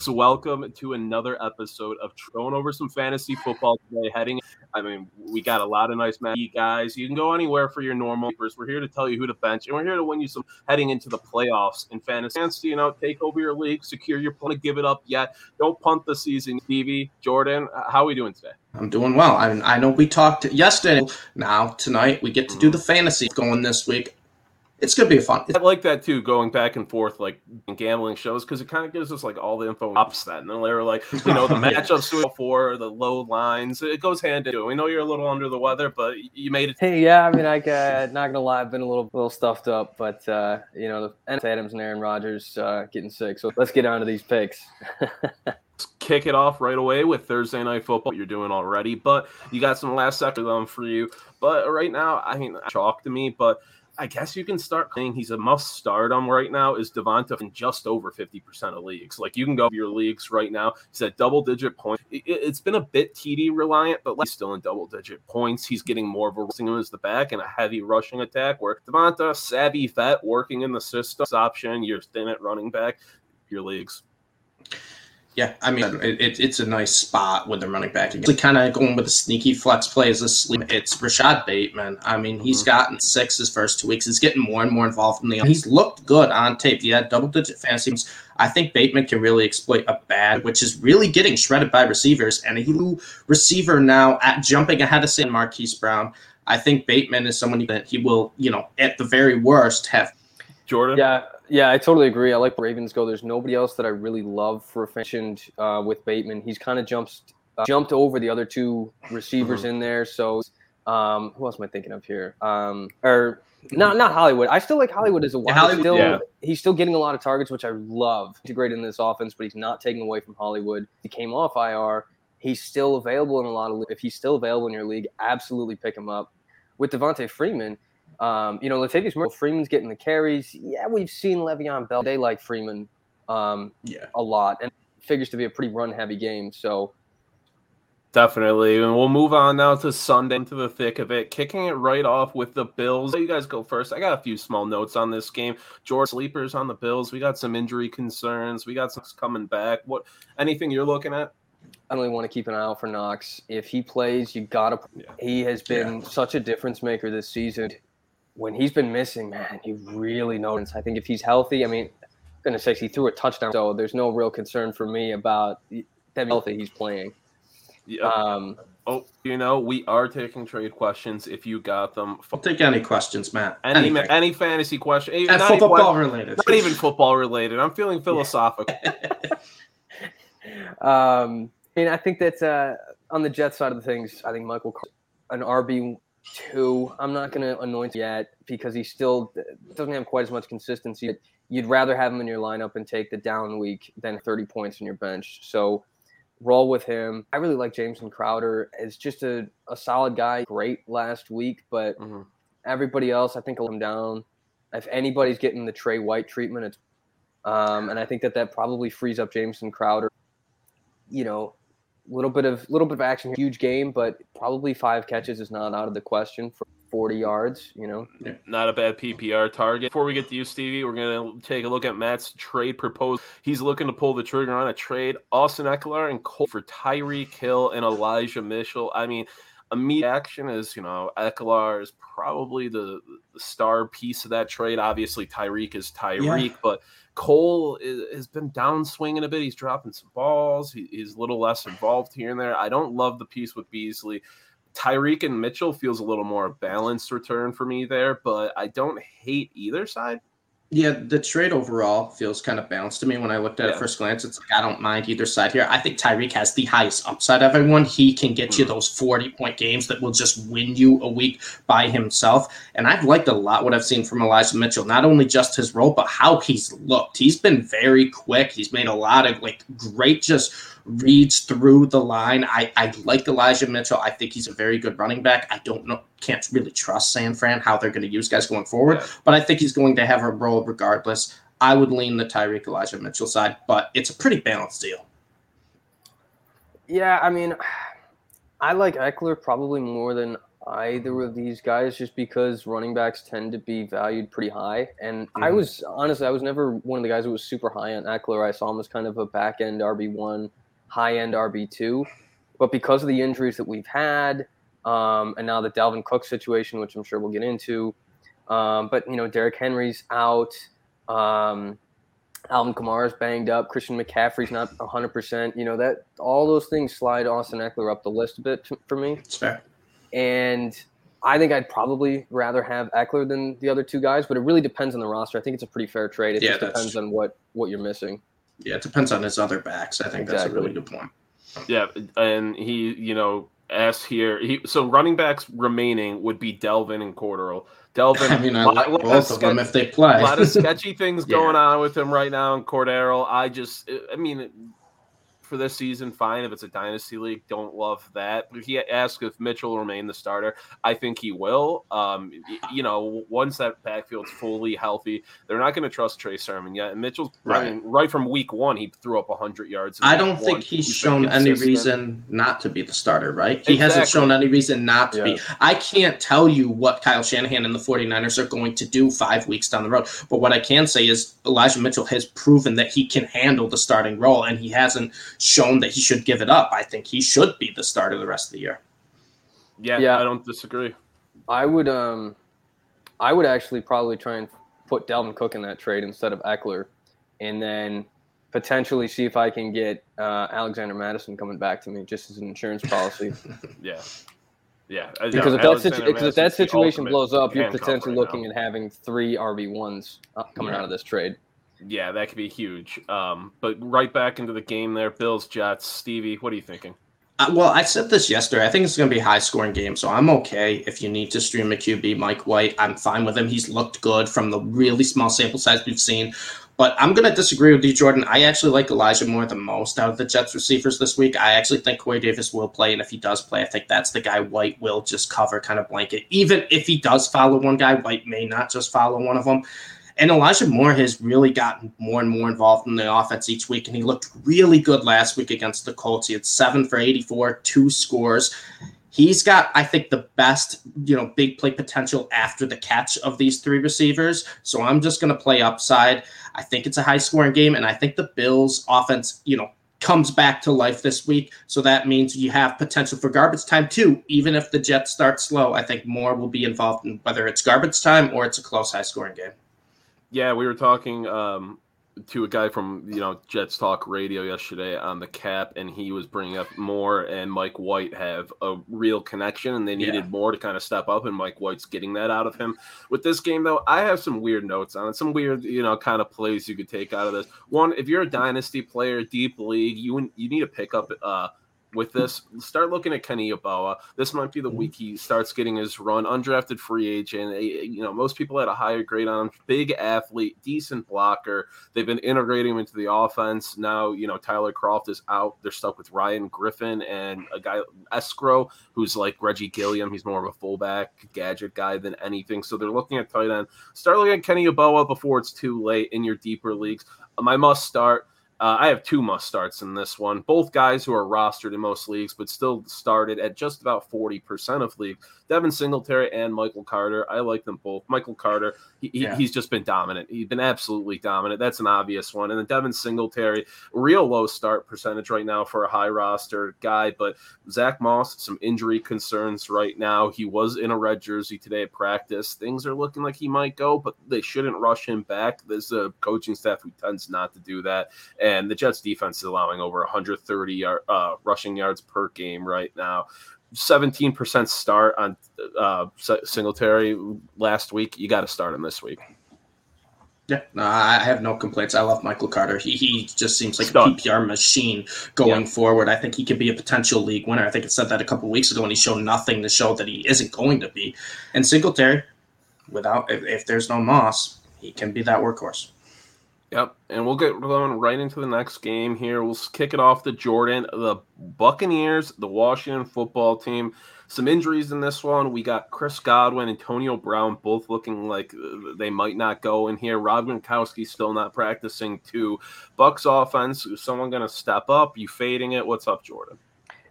So welcome to another episode of throwing over some fantasy football today. Heading, I mean, we got a lot of nice matches, guys. You can go anywhere for your normal papers. We're here to tell you who to bench, and we're here to win you some heading into the playoffs in fantasy. You know, take over your league, secure your plan, give it up yet. Don't punt the season. Stevie, Jordan, uh, how are we doing today? I'm doing well. I, I know we talked yesterday. Now tonight we get to do mm-hmm. the fantasy going this week it's gonna be fun. I like that too, going back and forth like gambling shows because it kind of gives us like all the info ups that, and then they're like, you know, the matchups for the low lines. It goes hand in hand. We know you're a little under the weather, but you made it. Hey, yeah, I mean, I uh, not gonna lie, I've been a little little stuffed up, but uh, you know, the Adams and Aaron Rodgers uh, getting sick. So let's get on to these picks. kick it off right away with Thursday night football. You're doing already, but you got some last second them for you. But right now, I mean, chalk to me, but I guess you can start saying he's a must start on right now is Devonta in just over 50% of leagues. Like you can go your leagues right now. He's at double digit points. It, has been a bit TD reliant, but he's still in double digit points. He's getting more of a rushing him as the back and a heavy rushing attack where Devonta, savvy vet, working in the system option, you're thin at running back, your leagues. Yeah, I mean, it, it's a nice spot with the running back. It's kind of going with a sneaky flex play as a sleep. It's Rashod Bateman. I mean, he's mm-hmm. gotten six his first two weeks. He's getting more and more involved in the. He's looked good on tape. He had double digit fantasy. I think Bateman can really exploit a bad, which is really getting shredded by receivers. And a hulu receiver now at jumping ahead of San Marquise Brown. I think Bateman is someone that he will, you know, at the very worst have. Jordan. Yeah, yeah, I totally agree. I like Ravens go. There's nobody else that I really love for mentioned uh, with Bateman. He's kind of jumps uh, jumped over the other two receivers mm-hmm. in there. So um, who else am I thinking of here? Um, or not not Hollywood. I still like Hollywood as a wide. Hollywood, still, yeah. He's still getting a lot of targets, which I love. Integrated in this offense, but he's not taking away from Hollywood. He came off IR. He's still available in a lot of. If he's still available in your league, absolutely pick him up. With Devonta Freeman, um, you know, Latavius Murray, Freeman's getting the carries. Yeah, we've seen Le'Veon Bell. They like Freeman um, yeah. a lot, and figures to be a pretty run heavy game. So definitely, and we'll move on now to Sunday into the thick of it, kicking it right off with the Bills. You guys go first. I got a few small notes on this game. George sleepers on the Bills. We got some injury concerns. We got some coming back. What anything you're looking at? I don't really want to keep an eye out for Knox. If he plays, you gotta. Yeah. He has been yeah. such a difference maker this season when he's been missing, man, you really notice. I think if he's healthy, I mean, goodness sakes, he threw a touchdown, so there's no real concern for me about that healthy he's playing. Yeah. Um, oh, you know, we are taking trade questions if you got them. I'll take any questions, Matt. Any Anything. any fantasy question, and not football even, related. Not even football related. I'm feeling philosophical. um, and I think that uh, on the Jets side of the things, I think Michael, an RB two. I'm not going to anoint yet because he still doesn't have quite as much consistency. You'd rather have him in your lineup and take the down week than 30 points on your bench. So roll with him. I really like Jameson Crowder as just a, a solid guy. Great last week, but mm-hmm. everybody else, I think, will come down. If anybody's getting the Trey White treatment, it's um, and I think that that probably frees up Jameson Crowder. You know, little bit of little bit of action, huge game, but probably five catches is not out of the question for 40 yards. You know, not a bad PPR target. Before we get to you, Stevie, we're gonna take a look at Matt's trade proposal. He's looking to pull the trigger on a trade: Austin Ekeler and Cole for Tyreek Hill and Elijah Mitchell. I mean. Immediate action is, you know, Ekeler is probably the, the star piece of that trade. Obviously, Tyreek is Tyreek, yeah. but Cole is, has been downswinging a bit. He's dropping some balls. He, he's a little less involved here and there. I don't love the piece with Beasley. Tyreek and Mitchell feels a little more balanced return for me there, but I don't hate either side. Yeah, the trade overall feels kind of balanced to me when I looked at yeah. it first glance. It's like I don't mind either side here. I think Tyreek has the highest upside of everyone. He can get mm. you those 40 point games that will just win you a week by himself. And I've liked a lot what I've seen from Elijah Mitchell, not only just his role, but how he's looked. He's been very quick. He's made a lot of like great just reads through the line. I, I like Elijah Mitchell. I think he's a very good running back. I don't know, can't really trust San Fran how they're going to use guys going forward, yeah. but I think he's going to have a role regardless. I would lean the Tyreek Elijah Mitchell side, but it's a pretty balanced deal. Yeah, I mean, I like Ekeler probably more than either of these guys just because running backs tend to be valued pretty high. And mm-hmm. I was honestly, I was never one of the guys who was super high on Ekeler. I saw him as kind of a back end RB1, high end RB2. But because of the injuries that we've had, um, and now the Dalvin Cook situation, which I'm sure we'll get into, um, but you know, Derrick Henry's out. Um, Alvin Kamara's banged up. Christian McCaffrey's not 100%. You know, that all those things slide Austin Ekeler up the list a bit for me. It's fair. And I think I'd probably rather have Ekeler than the other two guys, but it really depends on the roster. I think it's a pretty fair trade. It yeah, just depends on what what you're missing. Yeah, it depends on his other backs. I think exactly. that's a really good point. Yeah, and he, you know, asked here. He so running backs remaining would be Dalvin and Cordero. Dalvin. I mean, I like both of them if they play. a lot of sketchy things yeah. going on with him right now in Cordero. I just, I mean, for this season, fine. If it's a dynasty league, don't love that. But he asked if Mitchell will remain the starter. I think he will. Um, you know, once that backfield's fully healthy, they're not going to trust Trey Sermon yet. And Mitchell's right. I mean, right from week one, he threw up 100 yards. I don't think he's, he's shown any reason not to be the starter, right? He exactly. hasn't shown any reason not to yeah. be. I can't tell you what Kyle Shanahan and the 49ers are going to do five weeks down the road. But what I can say is Elijah Mitchell has proven that he can handle the starting role, and he hasn't shown that he should give it up. I think he should be the starter the rest of the year. Yeah, yeah, I don't disagree. I would um I would actually probably try and put Dalvin Cook in that trade instead of Ekeler and then potentially see if I can get uh, Alexander Mattison coming back to me just as an insurance policy. yeah. Yeah, because if that, situ- if that situation blows up, you're potentially right looking now. at having three RB ones uh, coming yeah. out of this trade. Yeah, that could be huge. Um, but right back into the game there, Bills, Jets. Stevie, what are you thinking? Uh, well, I said this yesterday. I think it's going to be a high scoring game, so I'm okay if you need to stream a QB. Mike White, I'm fine with him. He's looked good from the really small sample size we've seen. But I'm going to disagree with you, Jordan. I actually like Elijah more than most out of the Jets receivers this week. I actually think Corey Davis will play, and if he does play, I think that's the guy White will just cover, kind of blanket. Even if he does follow one guy, White may not just follow one of them. And Elijah Moore has really gotten more and more involved in the offense each week, and he looked really good last week against the Colts. He had seven for 84, two scores. He's got, I think, the best, you know, big play potential after the catch of these three receivers. So I'm just going to play upside. I think it's a high scoring game, and I think the Bills' offense, you know, comes back to life this week. So that means you have potential for garbage time too. Even if the Jets start slow, I think more will be involved in whether it's garbage time or it's a close, high scoring game. Yeah, we were talking um, to a guy from you know Jets Talk Radio yesterday on the cap, and he was bringing up Moore and Mike White have a real connection, and they needed yeah. more to kind of step up, and Mike White's getting that out of him. With this game, though, I have some weird notes on it, some weird you know kind of plays you could take out of this. One, if you're a dynasty player, deep league, you you need to pick up. Uh, with this. Start looking at Kenny Yeboah. This might be the mm-hmm. week he starts getting his run. Undrafted free agent. You know, most people had a higher grade on him. Big athlete, decent blocker. They've been integrating him into the offense. Now, you know, Tyler Kroft is out. They're stuck with Ryan Griffin and a guy Escrow, who's like Reggie Gilliam. He's more of a fullback gadget guy than anything. So they're looking at tight end. Start looking at Kenny Yeboah before it's too late in your deeper leagues. My must start uh, I have two must starts in this one. Both guys who are rostered in most leagues, but still started at just about 40% of leagues. Devin Singletary and Michael Carter. I like them both. Michael Carter, he, yeah. he's just been dominant. He's been absolutely dominant. That's an obvious one. And then Devin Singletary, real low start percentage right now for a high roster guy. But Zach Moss, some injury concerns right now. He was in a red jersey today at practice. Things are looking like he might go, but they shouldn't rush him back. There's a coaching staff who tends not to do that. And the Jets defense is allowing over 130 uh, rushing yards per game right now. 17% start on uh, Singletary last week. You got to start him this week. Yeah, no, I have no complaints. I love Michael Carter. He, he just seems like a PPR machine going yeah. forward. I think he could be a potential league winner. I think it said that a couple weeks ago, and he showed nothing to show that he isn't going to be. And Singletary, without if, if there's no Moss, he can be that workhorse. Yep, and we'll get going right into the next game here. We'll kick it off to Jordan, the Buccaneers, the Washington football team. Some injuries in this one. We got Chris Godwin, Antonio Brown, both looking like uh, they might not go in here. Rob Gronkowski still not practicing too. Bucks offense. Is someone going to step up? You fading it? What's up, Jordan?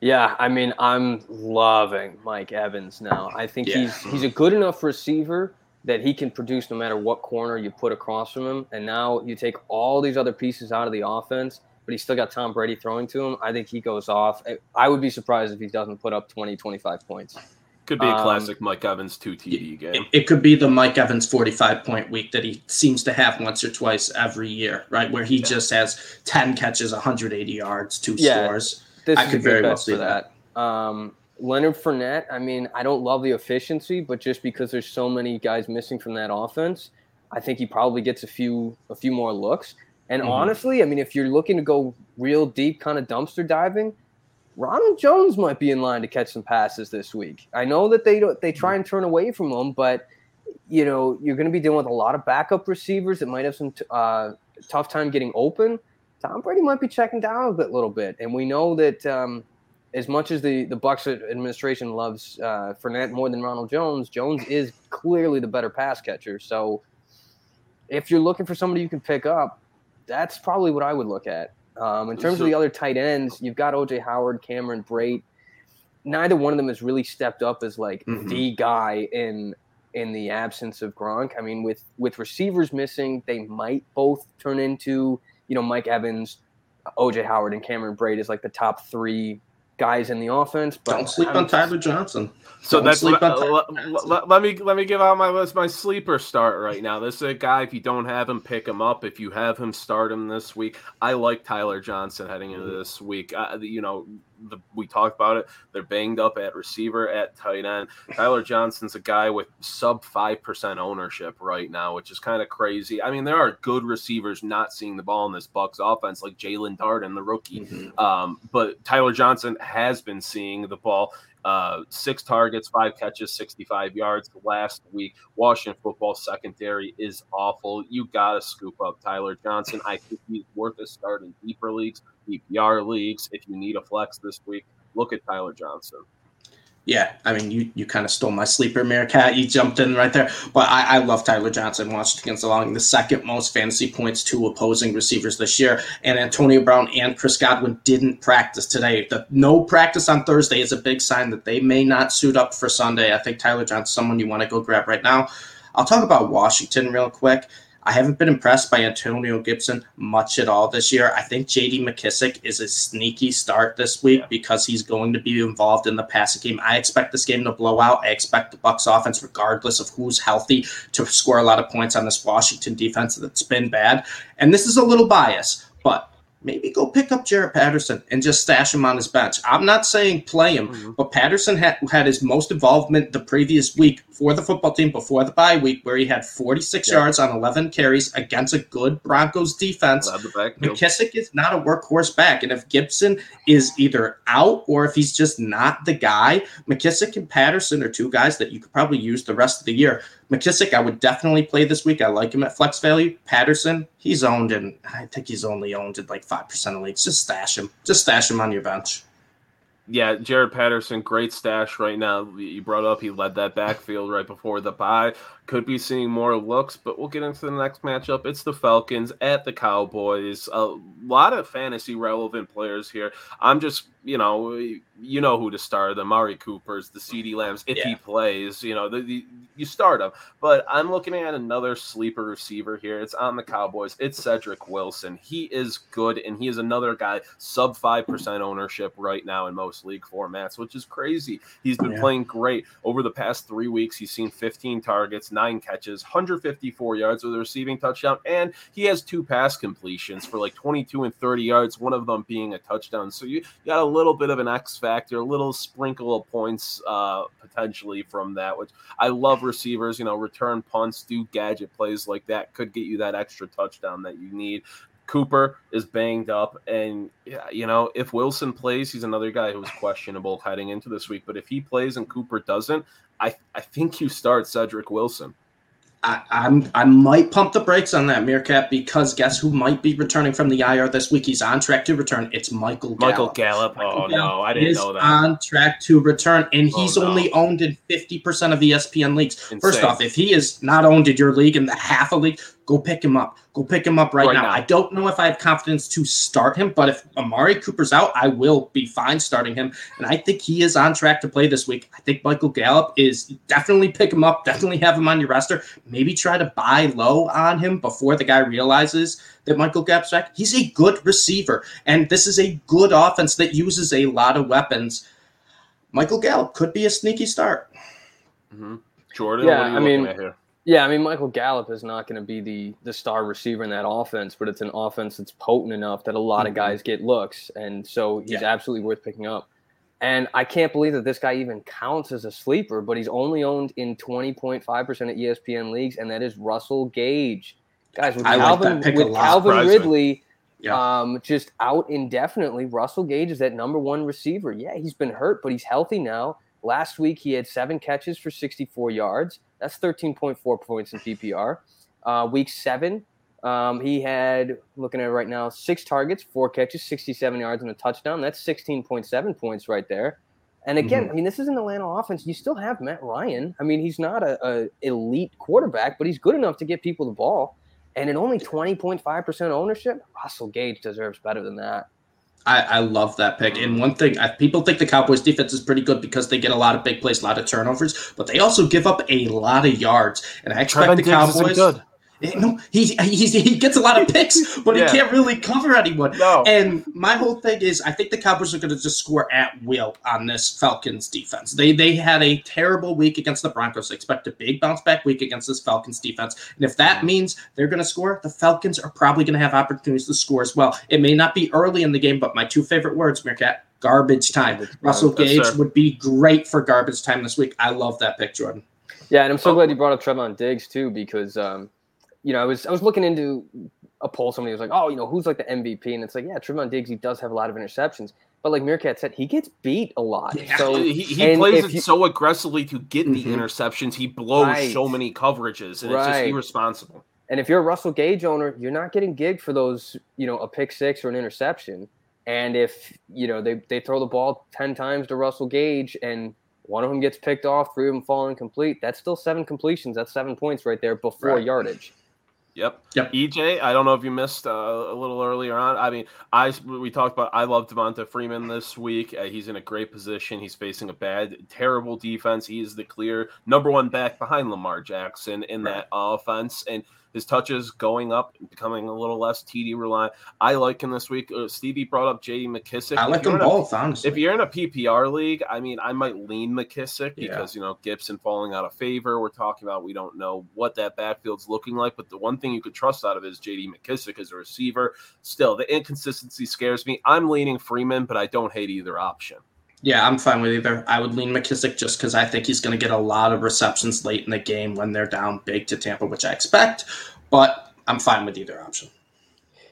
Yeah, I mean, I'm loving Mike Evans now. I think yeah. he's he's a good enough receiver that he can produce no matter what corner you put across from him. And now you take all these other pieces out of the offense, but he's still got Tom Brady throwing to him. I think he goes off. I would be surprised if he doesn't put up 20, 25 points. Could be a um, classic Mike Evans two TD game. It, it, could be the Mike Evans 45 point week that he seems to have once or twice every year, right? Where he yeah. just has 10 catches, 180 yards, two yeah, scores. This I could very well see that. that. Um, Leonard Fournette, I mean, I don't love the efficiency, but just because there's so many guys missing from that offense, I think he probably gets a few a few more looks. And mm-hmm. honestly, I mean, if you're looking to go real deep, kind of dumpster diving, Ronald Jones might be in line to catch some passes this week. I know that they don't, they try and turn away from him, but you know you're going to be dealing with a lot of backup receivers that might have some t- uh, tough time getting open. Tom Brady might be checking down a bit, little bit, and we know that. Um, as much as the the Bucs administration loves uh, Fournette more than Ronald Jones, Jones is clearly the better pass catcher. So, if you're looking for somebody you can pick up, that's probably what I would look at. Um, in terms so, of the other tight ends, you've got OJ Howard, Cameron Brate. Neither one of them has really stepped up as like mm-hmm. the guy in in the absence of Gronk. I mean, with with receivers missing, they might both turn into you know Mike Evans, OJ Howard, and Cameron Brate is like the top three guys in the offense. But don't sleep I'm on Tyler Johnson. So don't that's let, let, let, me let me give out my list. My sleeper start right now. This is a guy. If you don't have him, pick him up. If you have him, start him this week. I like Tyler Johnson heading into this week. Uh, you know, the, we talked about it. They're banged up at receiver, at tight end. Tyler Johnson's a guy with sub five percent ownership right now, which is kind of crazy. I mean, there are good receivers not seeing the ball in this Bucks offense, like Jaelon Darden, the rookie. Mm-hmm. Um, but Tyler Johnson has been seeing the ball. Uh, six targets, five catches, 65 yards last week. Washington football secondary is awful. You got to scoop up Tyler Johnson. I think he's worth a start in deeper leagues. PPR leagues. If you need a flex this week, look at Tyler Johnson. Yeah, I mean, you, you kind of stole my sleeper, Meerkat. You jumped in right there. But I, I love Tyler Johnson. Washington's allowing the second most fantasy points to opposing receivers this year. And Antonio Brown and Chris Godwin didn't practice today. The no practice on Thursday is a big sign that they may not suit up for Sunday. I think Tyler Johnson's someone you want to go grab right now. I'll talk about Washington real quick. I haven't been impressed by Antonio Gibson much at all this year. I think JD McKissic is a sneaky start this week yeah. because he's going to be involved in the passing game. I expect this game to blow out. I expect the Bucks offense, regardless of who's healthy, to score a lot of points on this Washington defense that's been bad. And this is a little bias, but maybe go pick up Jaret Patterson and just stash him on his bench. I'm not saying play him, mm-hmm. but Patterson had, had his most involvement the previous week for the football team before the bye week, where he had 46 yeah. yards on 11 carries against a good Broncos defense. McKissic is not a workhorse back, and if Gibson is either out or if he's just not the guy, McKissic and Patterson are two guys that you could probably use the rest of the year. McKissic, I would definitely play this week. I like him at flex value. Patterson, he's owned, and I think he's only owned at like five percent of leagues. Just stash him. Just stash him on your bench. Yeah, Jaret Patterson, great stash right now. You brought up he led that backfield right before the bye could be seeing more looks, but we'll get into the next matchup. It's the Falcons at the Cowboys. A lot of fantasy relevant players here. I'm just, you know, you know who to start. The Mari Coopers, the CeeDee Lambs, if yeah. he plays, you know, the, the, you start him. But I'm looking at another sleeper receiver here. It's on the Cowboys. It's Cedric Wilson. He is good, and he is another guy sub five percent ownership right now in most league formats, which is crazy. He's been yeah. playing great over the past three weeks. He's seen 15 targets nine catches, 154 yards with a receiving touchdown, and he has two pass completions for like 22 and 30 yards, one of them being a touchdown. So you got a little bit of an X factor, a little sprinkle of points uh, potentially from that, which I love receivers, you know, return punts, do gadget plays like that, could get you that extra touchdown that you need. Cooper is banged up, and you know if Wilson plays, he's another guy who's questionable heading into this week. But if he plays and Cooper doesn't, I I think you start Cedric Wilson. I, I'm I might pump the brakes on that Meerkat because guess who might be returning from the IR this week? He's on track to return. It's Michael Gallup. Michael Gallup. Michael oh Gallup no, I didn't know that. On track to return, and he's oh, no. only owned in fifty percent of the ESPN leagues. Insane. First off, if he is not owned in your league in the half a league, go pick him up. Go pick him up right, right now. now. I don't know if I have confidence to start him, but if Amari Cooper's out, I will be fine starting him. And I think he is on track to play this week. I think Michael Gallup is definitely pick him up, definitely have him on your roster. Maybe try to buy low on him before the guy realizes that Michael Gallup's back. He's a good receiver, and this is a good offense that uses a lot of weapons. Michael Gallup could be a sneaky start. Mm-hmm. Jordan, yeah, I mean, yeah, I mean Michael Gallup is not going to be the the star receiver in that offense, but it's an offense that's potent enough that a lot mm-hmm. of guys get looks, and so he's yeah. absolutely worth picking up. And I can't believe that this guy even counts as a sleeper, but he's only owned in 20.5% of ESPN leagues, and that is Russell Gage. Guys, with I Calvin, like with Calvin Ridley yeah. um, just out indefinitely, Russell Gage is that number one receiver. Yeah, he's been hurt, but he's healthy now. Last week, he had seven catches for 64 yards. That's 13.4 points in PPR. Uh, week seven, um, he had, looking at it right now, six targets, four catches, 67 yards, and a touchdown. That's 16.7 points right there. And again, mm-hmm. I mean, this is an Atlanta offense. You still have Matt Ryan. I mean, he's not a, a, elite quarterback, but he's good enough to get people the ball. And in only 20.5% ownership, Russell Gage deserves better than that. I, I love that pick. And one thing, I, people think the Cowboys defense is pretty good because they get a lot of big plays, a lot of turnovers, but they also give up a lot of yards. And I expect Trevin the Cowboys. Good. No, he, he he gets a lot of picks, but yeah. he can't really cover anyone. No. And my whole thing is, I think the Cowboys are going to just score at will on this Falcons defense. They they had a terrible week against the Broncos. expect a big bounce back week against this Falcons defense, and if that means they're going to score, the Falcons are probably going to have opportunities to score as well. It may not be early in the game, but my two favorite words, Meerkat, garbage time. Russell Gage yes, would be great for garbage time this week. I love that pick, Jordan. Yeah, and I'm so oh. glad you brought up Trevon Diggs too, because um, you know, I was I was looking into a poll. Somebody was like, "Oh, you know, who's like the MVP?" And it's like, yeah, Trevon Diggs. He does have a lot of interceptions, but like Meerkat said, he gets beat a lot. Yeah. So he, he plays it you, so aggressively to get mm-hmm. the interceptions. He blows right. so many coverages, and right. it's just irresponsible. And if you're a Russell Gage owner, you're not getting gigged for those, you know, a pick six or an interception. And if you know they, they throw the ball ten times to Russell Gage and one of them gets picked off, three of them fall incomplete, that's still seven completions. That's seven points right there before right. yardage. Yep. Yep. EJ, I don't know if you missed uh, a little earlier on. I mean, I we talked about I love Devonta Freeman this week. Uh, he's in a great position. He's facing a bad, terrible defense. He is the clear number one back behind Lamar Jackson in right. that offense, and his touches going up, and becoming a little less TD reliant. I like him this week. Uh, Stevie brought up J.D. McKissic. I like them both, a, honestly. If you're in a PPR league, I mean, I might lean McKissic because yeah. you know Gibson falling out of favor. We're talking about we don't know what that backfield's looking like, but the one thing you could trust out of is J.D. McKissic as a receiver. Still, the inconsistency scares me. I'm leaning Freeman, but I don't hate either option. Yeah, I'm fine with either. I would lean McKissic just because I think he's going to get a lot of receptions late in the game when they're down big to Tampa, which I expect. But I'm fine with either option.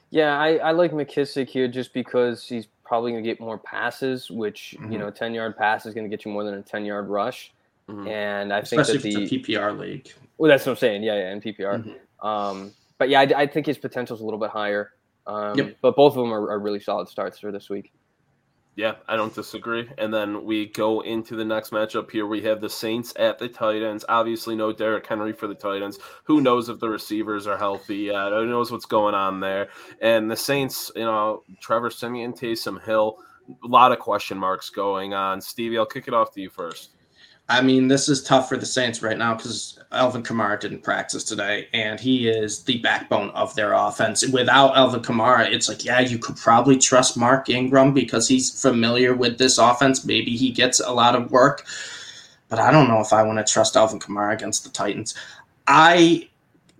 Yeah, I, I like McKissic here just because he's probably going to get more passes, which mm-hmm. you know, a ten yard pass is going to get you more than a ten yard rush. Mm-hmm. And I Especially think that the PPR league. Well, that's what I'm saying. Yeah, yeah, in PPR. Mm-hmm. Um, but yeah, I, I, think his potential is a little bit higher. Um, yep. But both of them are, are really solid starts for this week. Yeah, I don't disagree. And then we go into the next matchup here. We have the Saints at the Titans. Obviously, no Derrick Henry for the Titans. Who knows if the receivers are healthy yet? Who knows what's going on there? And the Saints, you know, Trevor Siemian, Taysom Hill, a lot of question marks going on. Stevie, I'll kick it off to you first. I mean, this is tough for the Saints right now because Alvin Kamara didn't practice today, and he is the backbone of their offense. Without Alvin Kamara, it's like, yeah, you could probably trust Mark Ingram because he's familiar with this offense. Maybe he gets a lot of work, but I don't know if I want to trust Alvin Kamara against the Titans. I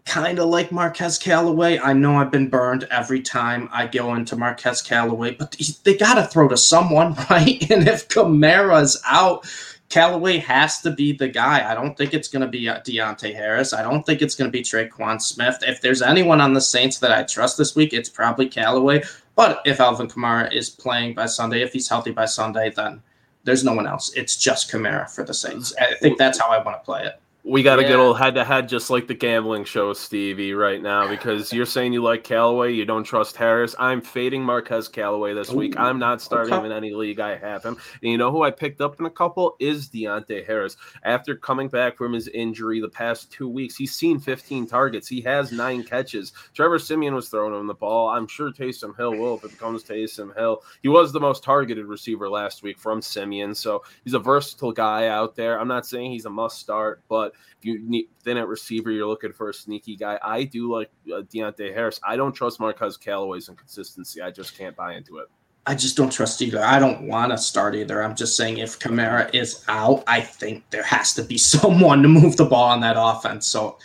kind of like Marquez Callaway. I know I've been burned every time I go into Marquez Callaway, but they got to throw to someone, right? And if Kamara's out, Callaway has to be the guy. I don't think it's going to be uh, Deonte Harris. I don't think it's going to be Tre'Quan Smith. If there's anyone on the Saints that I trust this week, it's probably Callaway. But if Alvin Kamara is playing by Sunday, if he's healthy by Sunday, then there's no one else. It's just Kamara for the Saints. I think that's how I want to play it. We got to yeah. get old head to head, just like the gambling show, Stevie, right now, because you're saying you like Callaway, you don't trust Harris. I'm fading Marquez Callaway this Ooh, week. I'm not starting okay. him in any league. I have him. And you know who I picked up in a couple is Deonte Harris. After coming back from his injury the past two weeks, he's seen 15 targets. He has nine catches. Trevor Siemian was throwing him the ball. I'm sure Taysom Hill will if it comes Taysom Hill. He was the most targeted receiver last week from Siemian, so he's a versatile guy out there. I'm not saying he's a must start, but if you need thin at receiver, you're looking for a sneaky guy. I do like uh, Deonte Harris. I don't trust Marquez Callaway's inconsistency. I just can't buy into it. I just don't trust either. I don't want to start either. I'm just saying if Kamara is out, I think there has to be someone to move the ball on that offense. So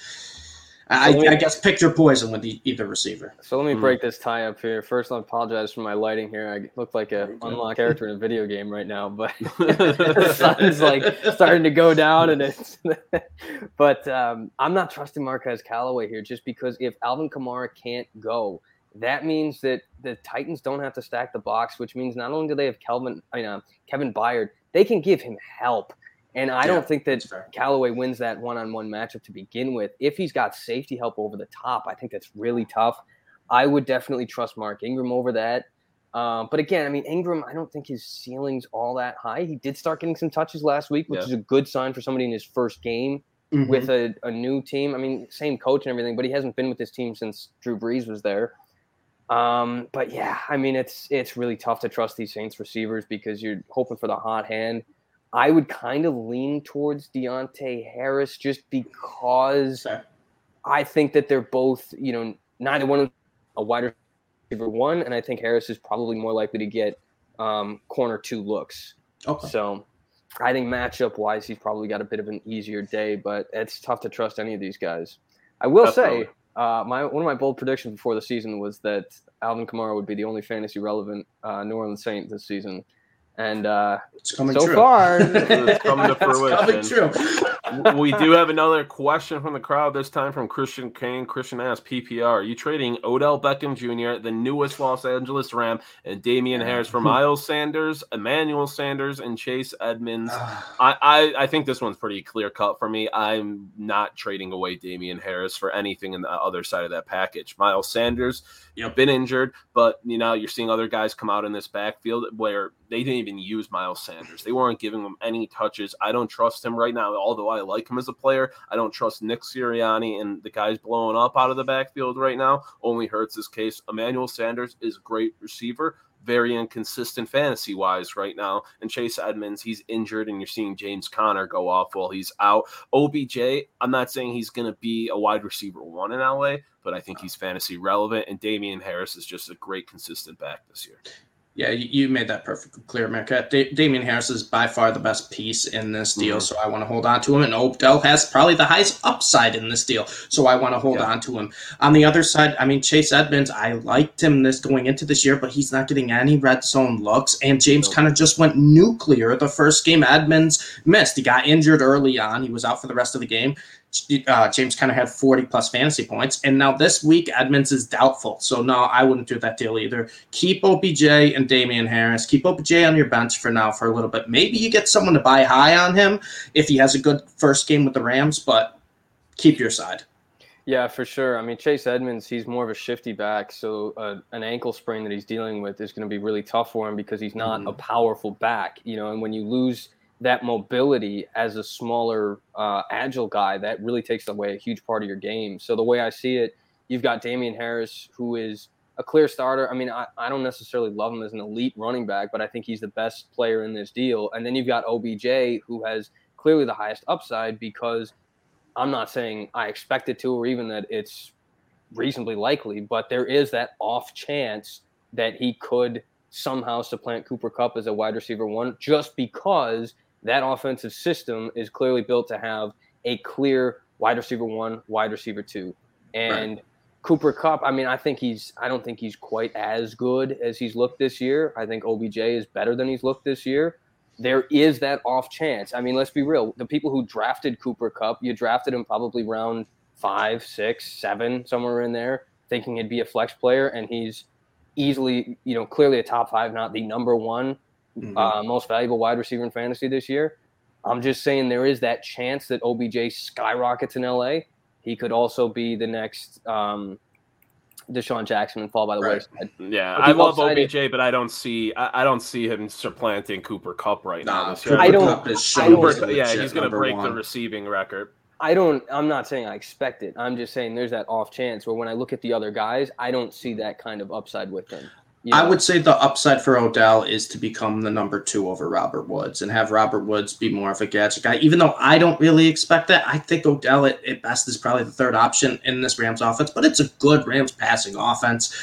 I, me, I, guess pick your poison with the, either receiver. So let me mm. break this tie up here. First, I apologize for my lighting here. I look like a unlocked character in a video game right now, but the sun's like starting to go down, and it's. but um, I'm not trusting Marquez Callaway here, just because if Alvin Kamara can't go, that means that the Titans don't have to stack the box, which means not only do they have Kelvin, I mean, uh, Kevin Byard, they can give him help. And I yeah, don't think that Callaway wins that one-on-one matchup to begin with. If he's got safety help over the top, I think that's really tough. I would definitely trust Mark Ingram over that. Um, but again, I mean, Ingram, I don't think his ceiling's all that high. He did start getting some touches last week, which yeah. is a good sign for somebody in his first game mm-hmm. with a, a new team. I mean, same coach and everything, but he hasn't been with this team since Drew Brees was there. Um, but yeah, I mean, it's it's really tough to trust these Saints receivers because you're hoping for the hot hand. I would kind of lean towards Deonte Harris just because I think that they're both, you know, neither one of a wider receiver one, and I think Harris is probably more likely to get um, corner two looks. Okay. So I think matchup wise, he's probably got a bit of an easier day, but it's tough to trust any of these guys. I will Definitely. say, uh, my one of my bold predictions before the season was that Alvin Kamara would be the only fantasy relevant uh, New Orleans Saint this season. And uh, it's coming so true. far, it's coming to fruition. It's coming true. We do have another question from the crowd. This time from Christian Kane. Christian asks, "PPR, are you trading Odell Beckham Jr., the newest Los Angeles Ram, and Damien Harris for Miles Sanders, Emmanuel Sanders, and Chase Edmonds?" I, I I think this one's pretty clear cut for me. I'm not trading away Damien Harris for anything in the other side of that package. Miles Sanders you know, been injured, but you know, you're seeing other guys come out in this backfield where they didn't even use Miles Sanders. They weren't giving him any touches. I don't trust him right now, although I like him as a player. I don't trust Nick Sirianni and the guys blowing up out of the backfield right now. Only hurts his case. Emmanuel Sanders is a great receiver, very inconsistent fantasy wise right now. And Chase Edmonds, he's injured, and you're seeing James Conner go off while he's out. OBJ, I'm not saying he's going to be a wide receiver one in LA, but I think he's fantasy relevant. And Damien Harris is just a great consistent back this year. Yeah, you made that perfectly clear, Marquette. Da- Damien Harris is by far the best piece in this deal, mm-hmm. so I want to hold on to him. And Odell has probably the highest upside in this deal, so I want to hold yeah. on to him. On the other side, I mean Chase Edmonds, I liked him this going into this year, but he's not getting any red zone looks. And James Conner just went nuclear the first game. Edmonds missed; he got injured early on. He was out for the rest of the game uh, James Conner had 40 plus fantasy points. And now this week, Edmonds is doubtful. So, no, I wouldn't do that deal either. Keep OBJ and Damien Harris. Keep OBJ on your bench for now for a little bit. Maybe you get someone to buy high on him if he has a good first game with the Rams, but keep your side. Yeah, for sure. I mean, Chase Edmonds, he's more of a shifty back. So, uh, an ankle sprain that he's dealing with is going to be really tough for him because he's not mm-hmm. a powerful back, you know, and when you lose – that mobility as a smaller, uh, agile guy, that really takes away a huge part of your game. So the way I see it, you've got Damien Harris, who is a clear starter. I mean, I, I don't necessarily love him as an elite running back, but I think he's the best player in this deal. And then you've got OBJ, who has clearly the highest upside because I'm not saying I expect it to or even that it's reasonably likely, but there is that off chance that he could somehow supplant Cooper Kupp as a wide receiver one just because that offensive system is clearly built to have a clear wide receiver one, wide receiver two. And right. Cooper Kupp, I mean, I think he's I don't think he's quite as good as he's looked this year. I think OBJ is better than he's looked this year. There is that off chance. I mean, let's be real. The people who drafted Cooper Kupp, you drafted him probably round five, six, seven, somewhere in there, thinking he'd be a flex player, and he's easily, you know, clearly a top five, not the number one mm-hmm. uh, most valuable wide receiver in fantasy this year. I'm just saying there is that chance that OBJ skyrockets in LA. He could also be the next um, DeSean Jackson and fall by the right. wayside. Yeah, I love OBJ, but I don't see I, I, don't see him supplanting Cooper Kupp right nah, now. This year. I don't. I don't yeah, he's going to break one. the receiving record. I don't. I'm not saying I expect it. I'm just saying there's that off chance where when I look at the other guys, I don't see that kind of upside with them. Know? I would say the upside for Odell is to become the number two over Robert Woods and have Robert Woods be more of a gadget guy. Even though I don't really expect that, I think Odell at, at best is probably the third option in this Rams offense, but it's a good Rams passing offense.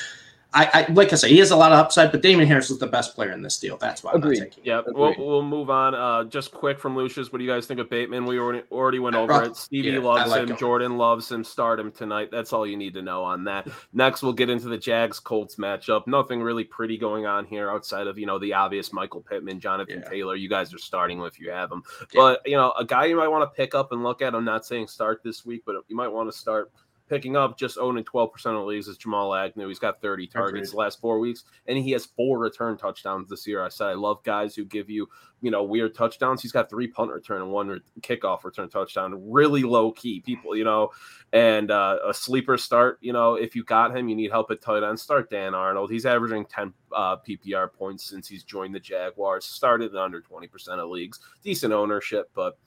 I, I, like I say, he has a lot of upside, but Damien Harris is the best player in this deal. That's why I'm Agreed. taking. Yeah, we'll, we'll move on. Uh, just quick from Lucius, what do you guys think of Bateman? We already already went over it. Stevie yeah, loves like him. him. Jordan loves him. Start him tonight. That's all you need to know on that. Next, we'll get into the Jags Colts matchup. Nothing really pretty going on here outside of you know the obvious Michael Pittman, Jonathan yeah. Taylor. You guys are starting if you have them, yeah. but you know a guy you might want to pick up and look at. I'm not saying start this week, but you might want to start picking up just owning 12% of leagues is Jamal Agnew. He's got 30 targets the last four weeks, and he has four return touchdowns this year. I said I love guys who give you, you know, weird touchdowns. He's got three punt return and one re- kickoff return touchdown. Really low key people, you know, and uh, a sleeper start. You know, if you got him, you need help at tight end. Start Dan Arnold. He's averaging 10 uh, PPR points since he's joined the Jaguars. Started in under 20% of leagues. Decent ownership, but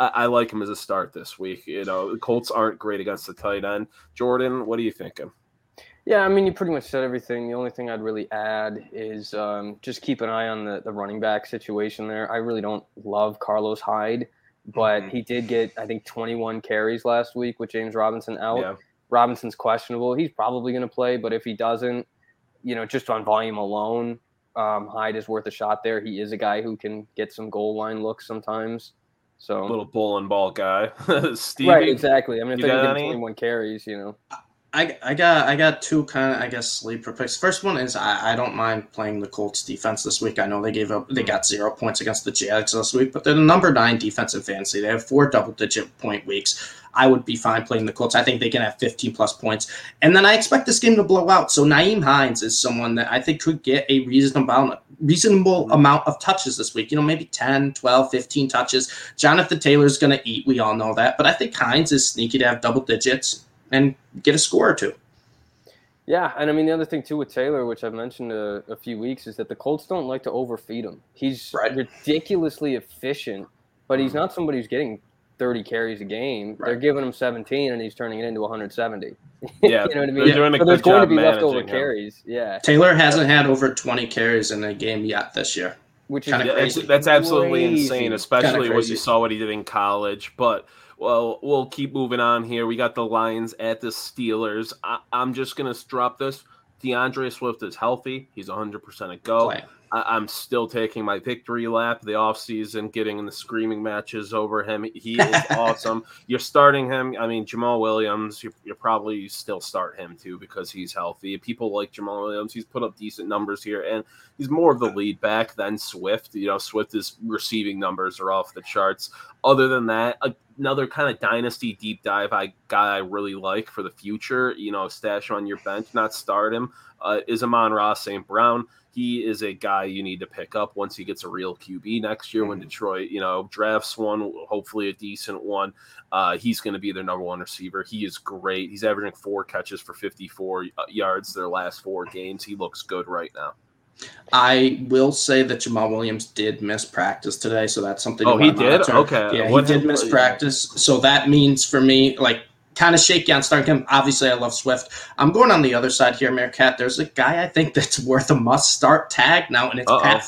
I, I, like him as a start this week. You know, the Colts aren't great against the tight end. Jordan, what are you thinking? Yeah, I mean, you pretty much said everything. The only thing I'd really add is um, just keep an eye on the, the running back situation there. I really don't love Carlos Hyde, but mm-hmm. he did get, I think, 21 carries last week with James Robinson out. Yeah. Robinson's questionable. He's probably going to play, but if he doesn't, you know, just on volume alone, um, Hyde is worth a shot there. He is a guy who can get some goal line looks sometimes. So little bull and ball guy, Steve. Right, exactly. I mean, if they get 21 carries, you know. I, I got I got two kind of I guess sleeper picks. First one is I, I don't mind playing the Colts defense this week. I know they gave up they got zero points against the Jags this week, but they're the number nine defensive fantasy. They have four double digit point weeks. I would be fine playing the Colts. I think they can have 15 plus points. And then I expect this game to blow out. So Nyheim Hines is someone that I think could get a reasonable amount, reasonable amount of touches this week. You know, maybe 10, 12, 15 touches. Jonathan Taylor's going to eat. We all know that. But I think Hines is sneaky to have double digits and get a score or two. Yeah, and I mean the other thing too with Taylor, which I've mentioned a, a few weeks, is that the Colts don't like to overfeed him. He's right. ridiculously efficient, but he's mm-hmm. not somebody who's getting 30 carries a game. Right. They're giving him 17, and he's turning it into 170. Yeah, you know what I mean. They're doing a so there's going to be leftover carries. Yeah, Taylor hasn't had over 20 carries in a game yet this year. Which is yeah, crazy. that's absolutely crazy. insane, especially what you saw what he did in college. But well, we'll keep moving on here. We got the Lions at the Steelers. I, am just gonna drop this. D'Andre Swift is healthy. He's 100% a go. Play. I, am still taking my victory lap the offseason, getting in the screaming matches over him. He is awesome. You're starting him. I mean, Jamaal Williams, you you probably still start him too because he's healthy. People like Jamaal Williams. He's put up decent numbers here, and he's more of the lead back than Swift. You know, Swift is receiving numbers are off the charts. Other than that, another kind of dynasty deep dive I guy I really like for the future. You know, stash on your bench, not start him. Uh, is Amon-Ra St. Brown he is a guy you need to pick up once he gets a real QB next year when mm-hmm. Detroit, you know, drafts one, hopefully a decent one. Uh, he's going to be their number one receiver. He is great. He's averaging four catches for 54 uh, yards their last four games. He looks good right now. I will say that Jamaal Williams did miss practice today, so that's something. Oh, he did. Okay, yeah, what he did miss practice, so that means for me, like kind of shaky on starting him. Obviously, I love Swift. I'm going on the other side here, Meerkat. There's a guy I think that's worth a must start tag now, and it's Uh-oh. Pat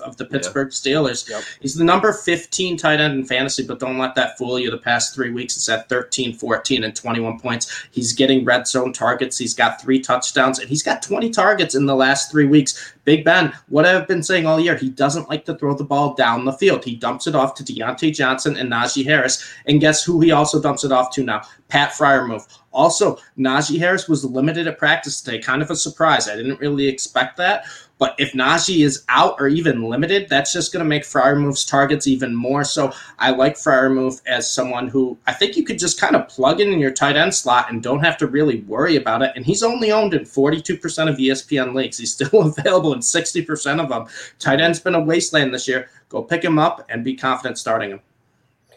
of the Pittsburgh yeah. Steelers. Yep. He's the number 15 tight end in fantasy, but don't let that fool you. The past three weeks, it's at 13, 14, and 21 points. He's getting red zone targets. He's got three touchdowns, and he's got 20 targets in the last three weeks. Big Ben, what I've been saying all year, he doesn't like to throw the ball down the field. He dumps it off to Diontae Johnson and Najee Harris. And guess who he also dumps it off to now? Pat Freiermuth. Also, Najee Harris was limited at practice today. Kind of a surprise. I didn't really expect that. But if Najee is out or even limited, that's just going to make Freiermuth's targets even more. So I like Freiermuth as someone who I think you could just kind of plug in in your tight end slot and don't have to really worry about it. And he's only owned in 42% of ESPN leagues. He's still available in 60% of them. Tight end's been a wasteland this year. go pick him up and be confident starting him.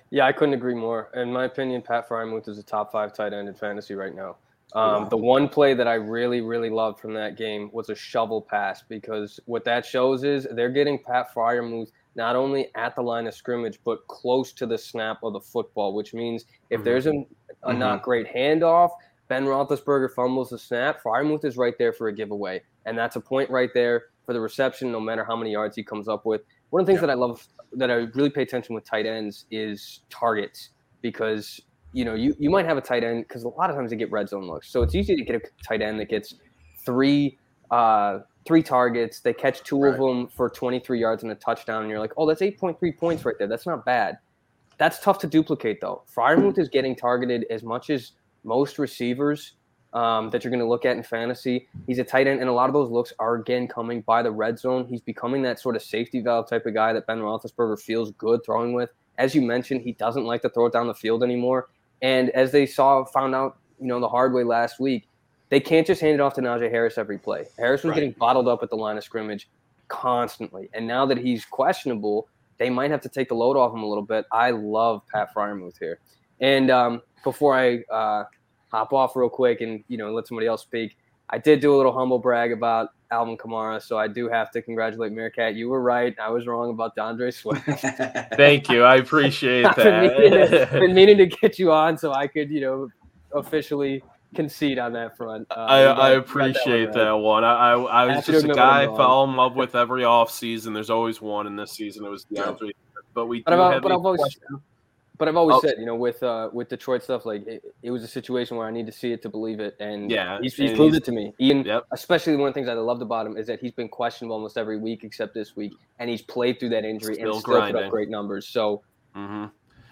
Yeah, I couldn't agree more. In my opinion, Pat Freiermuth is a top five tight end in fantasy right now. Um, wow. The one play that I really, really loved from that game was a shovel pass because what that shows is they're getting Pat Freiermuth not only at the line of scrimmage but close to the snap of the football, which means if mm-hmm. there's a, a mm-hmm. not great handoff, Ben Roethlisberger fumbles the snap, Freiermuth is right there for a giveaway, and that's a point right there for the reception, no matter how many yards he comes up with. One of the things yeah. that I love that I really pay attention with tight ends is targets because you know you, you might have a tight end because a lot of times they get red zone looks, so it's easy to get a tight end that gets three uh, three targets. They catch two right. of them for 23 yards and a touchdown, and you're like, oh, that's 8.3 points right there. That's not bad. That's tough to duplicate though. Freiermuth is getting targeted as much as most receivers um, that you're going to look at in fantasy. He's a tight end, and a lot of those looks are again coming by the red zone. He's becoming that sort of safety valve type of guy that Ben Roethlisberger feels good throwing with. As you mentioned, he doesn't like to throw it down the field anymore. And as they saw, found out, you know, the hard way last week, they can't just hand it off to Najee Harris every play. Harris was right. getting bottled up at the line of scrimmage constantly, and now that he's questionable, they might have to take the load off him a little bit. I love Pat Freiermuth here. And um, before I uh, hop off real quick and you know let somebody else speak. I did do a little humble brag about Alvin Kamara, so I do have to congratulate Meerkat. You were right. I was wrong about D'Andre Swift. Thank you. I appreciate that. been, meaning to, been meaning to get you on so I could, you know, officially concede on that front. Uh, I, I appreciate that one. That one. I, I, I was just a guy I fell in love with every off season. There's always one in this season. It was D'Andre. But we but, about, but I've always, but I've always oh. said, you know, with uh, with Detroit stuff, like it, it, was a situation where I need to see it to believe it, and yeah, he's, he's proved it to me. Ian, yep. especially one of the things I loved about him is that he's been questionable almost every week except this week, and he's played through that injury still and still grinding. put up great numbers. So, mm-hmm.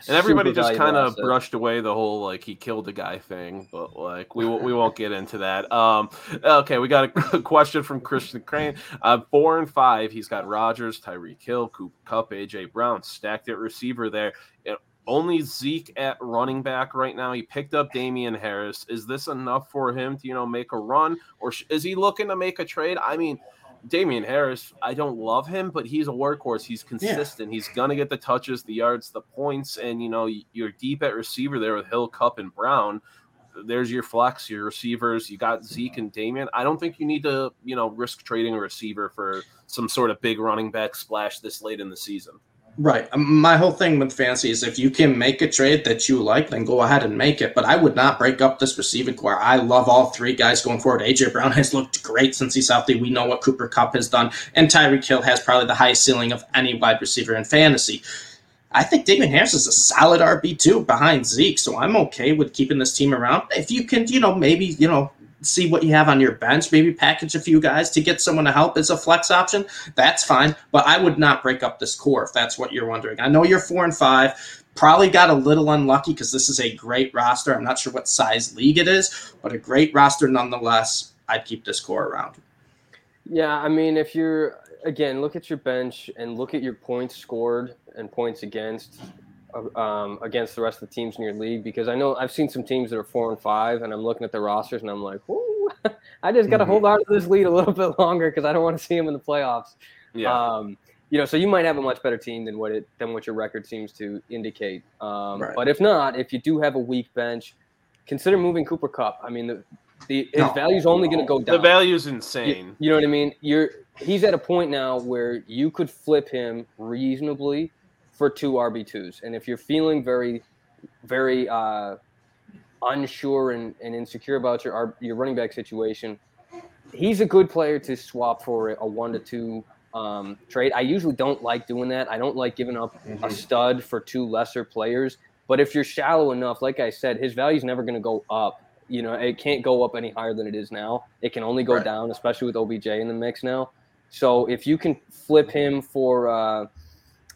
and everybody just kind of brushed away the whole like he killed a guy thing, but like we we won't get into that. Um, okay, we got a question from Christian Crane. Uh, four and five, he's got Rodgers, Tyreek Hill, Cooper Kupp, AJ Brown, stacked at receiver there. Know, only Zeke at running back right now. He picked up Damien Harris. Is this enough for him to, you know, make a run or is he looking to make a trade? I mean, Damien Harris, I don't love him, but he's a workhorse. He's consistent. Yeah. He's going to get the touches, the yards, the points. And, you know, you're deep at receiver there with Hill, Kupp, and Brown. There's your flex, your receivers. You got Zeke and Damien. I don't think you need to, you know, risk trading a receiver for some sort of big running back splash this late in the season. Right. Um, my whole thing with fantasy is if you can make a trade that you like, then go ahead and make it. But I would not break up this receiving core. I love all three guys going forward. AJ Brown has looked great since he's healthy. We know what Cooper Kupp has done, and Tyreek Hill has probably the highest ceiling of any wide receiver in fantasy. I think Damien Harris is a solid RB two behind Zeke, so I'm okay with keeping this team around. If you can, you know, maybe you know see what you have on your bench, maybe package a few guys to get someone to help as a flex option. That's fine, but I would not break up this core if that's what you're wondering. I know you're four and five. Probably got a little unlucky because this is a great roster. I'm not sure what size league it is, but a great roster nonetheless. I'd keep this core around. Yeah, I mean, if you're again, look at your bench and look at your points scored and points against um, against the rest of the teams in your league? Because I know I've seen some teams that are four and five, and I'm looking at their rosters and I'm like, I just got to mm-hmm. hold on to this lead a little bit longer because I don't want to see them in the playoffs. Yeah. Um, you know, so you might have a much better team than what it than what your record seems to indicate. Um, right. But if not, if you do have a weak bench, consider moving Cooper Kupp. I mean, the, the his no, value's only going to go down. The value's insane. You, you know what I mean? You're he's at a point now where you could flip him reasonably for two RB2s. And if you're feeling very, very uh, unsure and, and insecure about your, your running back situation, he's a good player to swap for a one to two um, trade. I usually don't like doing that. I don't like giving up mm-hmm. a stud for two lesser players. But if you're shallow enough, like I said, his value is never going to go up. You know, it can't go up any higher than it is now. It can only go right. down, especially with OBJ in the mix now. So if you can flip him for uh,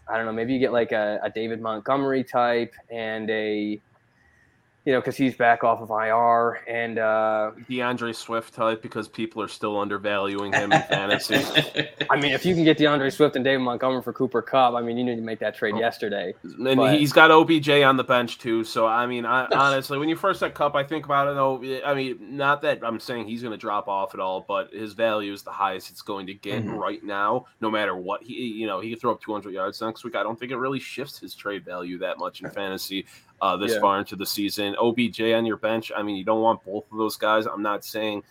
I don't know, maybe you get like a, a David Montgomery type and a you know, because he's back off of IR and uh, D'Andre Swift type because people are still undervaluing him in fantasy. I mean, if you can get D'Andre Swift and David Montgomery for Cooper Kupp, I mean, you need to make that trade oh. yesterday. And but... he's got OBJ on the bench too. So I mean, I, honestly, when you first said Kupp, I think about it. Though, I mean, not that I'm saying he's going to drop off at all, but his value is the highest it's going to get mm-hmm. right now. No matter what he, you know, he could throw up 200 yards next week. I don't think it really shifts his trade value that much in fantasy uh, this yeah. far into the season. OBJ on your bench. I mean, you don't want both of those guys. I'm not saying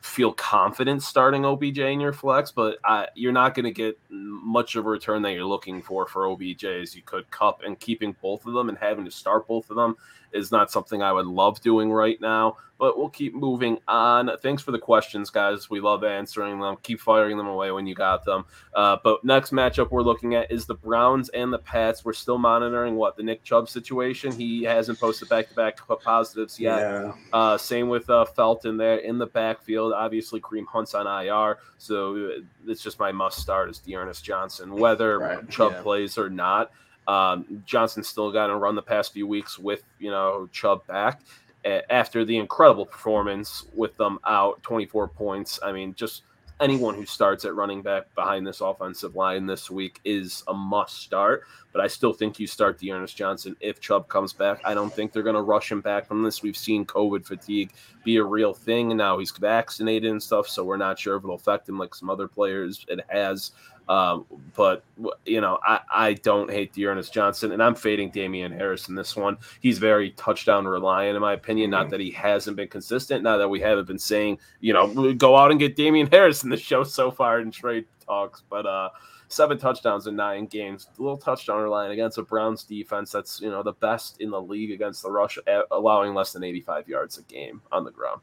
feel confident starting OBJ in your flex, but uh, you're not going to get much of a return that you're looking for for OBJ as you could Kupp and keeping both of them and having to start both of them is not something I would love doing right now, but we'll keep moving on. Thanks for the questions, guys. We love answering them. Keep firing them away when you got them. Uh, but next matchup we're looking at is the Browns and the Pats. We're still monitoring what the Nick Chubb situation. He hasn't posted back to back positives yet. Yeah. Uh, same with uh, Felton there in the backfield. Obviously, Kareem Hunt's on IR, so it's just my must start is D'Ernest Johnson, whether right. Chubb yeah. plays or not. Um, Johnson still got to run the past few weeks with you know Chubb back after the incredible performance with them out 24 points. I mean, just anyone who starts at running back behind this offensive line this week is a must start. But I still think you start D'Ernest Johnson if Chubb comes back. I don't think they're going to rush him back from this. We've seen COVID fatigue be a real thing, and now he's vaccinated and stuff, so we're not sure if it'll affect him like some other players it has. Um, but you know, I, I don't hate D'Ernest Johnson, and I'm fading Damien Harris in this one. He's very touchdown reliant, in my opinion. Not mm-hmm. that he hasn't been consistent, not that we haven't been saying, you know, go out and get Damien Harris in the show so far in trade talks, but uh, seven touchdowns in nine games, a little touchdown reliant against a Browns defense that's you know the best in the league against the rush, allowing less than 85 yards a game on the ground.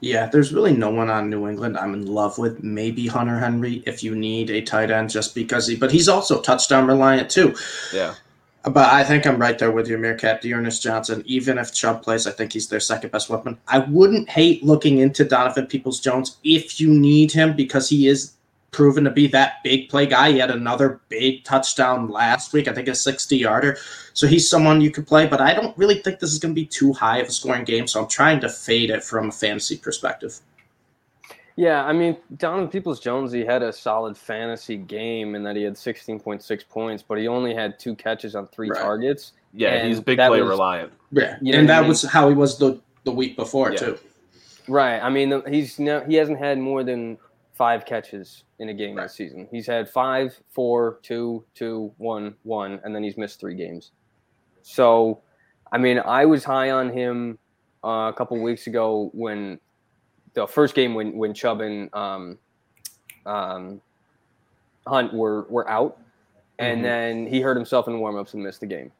Yeah, there's really no one on New England I'm in love with. Maybe Hunter Henry if you need a tight end just because he, but he's also touchdown reliant too. Yeah. But I think I'm right there with you, Meerkat. D'Ernest Johnson, even if Chubb plays, I think he's their second best weapon. I wouldn't hate looking into Donovan Peoples Jones if you need him because he is proven to be that big play guy. He had another big touchdown last week, I think a 60 yarder. So he's someone you could play, but I don't really think this is going to be too high of a scoring game. So I'm trying to fade it from a fantasy perspective. Yeah, I mean, Donovan Peoples Jones, he had a solid fantasy game in that he had 16.6 points, but he only had two catches on three right. targets. Yeah, he's big play was, reliant. Yeah, you know and that I mean? was how he was the, the week before, yeah. too. Right. I mean, he's no, he hasn't had more than five catches in a game right. this season. He's had five, four, two, two, one, one, and then he's missed three games. So, I mean, I was high on him uh, a couple weeks ago when the first game when when Chubb and um, um, Hunt were were out, and mm-hmm. then he hurt himself in warmups and missed the game.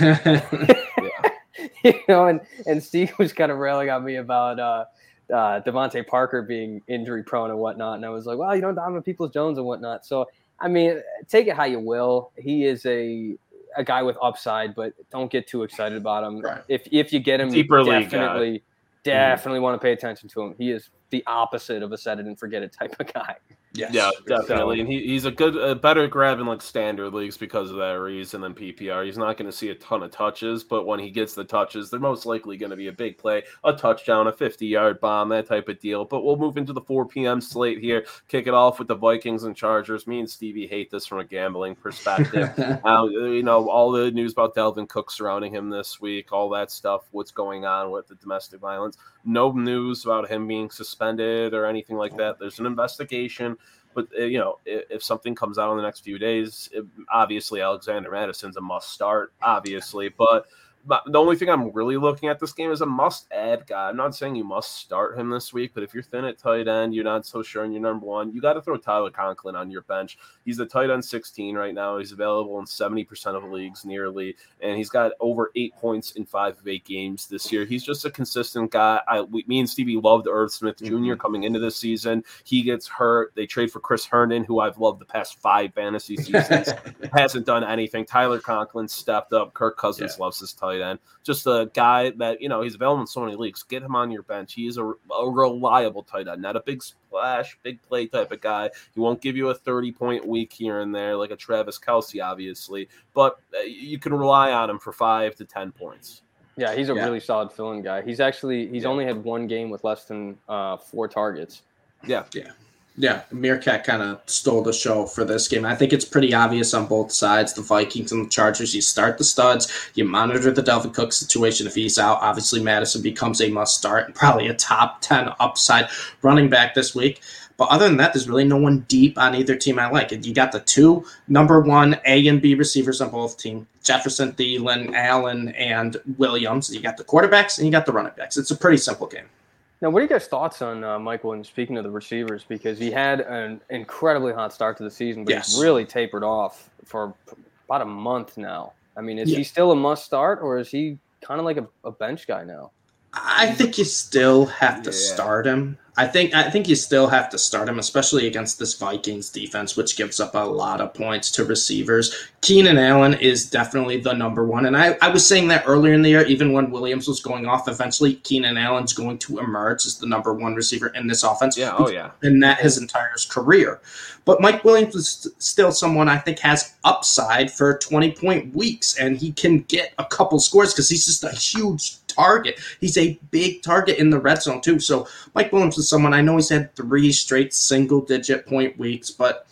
you know, and and Steve was kind of railing on me about. Uh, uh, DeVante Parker being injury prone and whatnot. And I was like, well, you know, Donovan Peoples Jones and whatnot. So, I mean, take it how you will. He is a a guy with upside, but don't get too excited about him. Right. If if you get him, Deeper definitely, definitely mm-hmm. want to pay attention to him. He is the opposite of a set it and forget it type of guy. Yes, yeah, definitely. And he, he's a good, a better grab in like standard leagues because of that reason than PPR. He's not going to see a ton of touches, but when he gets the touches, they're most likely going to be a big play, a touchdown, a 50 yard bomb, that type of deal. But we'll move into the 4 p.m. slate here, kick it off with the Vikings and Chargers. Me and Stevie hate this from a gambling perspective. uh, you know, all the news about Dalvin Cook surrounding him this week, all that stuff, what's going on with the domestic violence. No news about him being suspended or anything like that. There's an investigation but uh, you know, if, if, something comes out in the next few days, it, obviously Alexander Mattison's a must start, obviously. But but the only thing I'm really looking at this game is a must add guy. I'm not saying you must start him this week, but if you're thin at tight end, you're not so sure in your number one, you got to throw Tyler Conklin on your bench. He's the tight end 16 right now. He's available in 70% of leagues nearly, and he's got over eight points in five of eight games this year. He's just a consistent guy. I, we, me and Stevie loved Irv Smith junior mm-hmm. coming into this season. He gets hurt. They trade for Chris Herndon, who I've loved the past five fantasy seasons. Hasn't done anything. Tyler Conklin stepped up. Kirk Cousins yeah. loves his tight tight end. Just a guy that, you know, he's available in so many leagues. Get him on your bench. He is a, a reliable tight end, not a big splash, big play type of guy. He won't give you a 30 point week here and there like a Travis Kelce, obviously, but uh, you can rely on him for five to 10 points. Yeah, he's a Yeah. really solid fill-in guy. He's actually he's Yeah. only had one game with less than uh, four targets. Yeah. Yeah, Meerkat kind of stole the show for this game. I think it's pretty obvious on both sides. The Vikings and the Chargers, you start the studs, you monitor the Dalvin Cook situation. If he's out, obviously Mattison becomes a must start and probably a top 10 upside running back this week. But other than that, there's really no one deep on either team I like. You got the two number one A and B receivers on both teams Jefferson, Thielen, Allen, and Williams. You got the quarterbacks and you got the running backs. It's a pretty simple game. Now, what are you guys' thoughts on uh, Michael? And speaking of the receivers, because he had an incredibly hot start to the season, but Yes. he's really tapered off for about a month now. I mean, is Yeah. he still a must start, or is he kind of like a, a bench guy now? I think you still have to Yeah. start him. I think I think you still have to start him, especially against this Vikings defense, which gives up a lot of points to receivers. Keenan Allen is definitely the number one, and I, I was saying that earlier in the year, even when Williams was going off. Eventually, Keenan Allen's going to emerge as the number one receiver in this offense. Yeah. Oh yeah. and that his entire career. But Mike Williams is still someone I think has upside for 20 point weeks, and he can get a couple scores because he's just a huge target. He's a big target in the red zone, too. So Mike Williams is someone I know he's had three straight single digit point weeks, but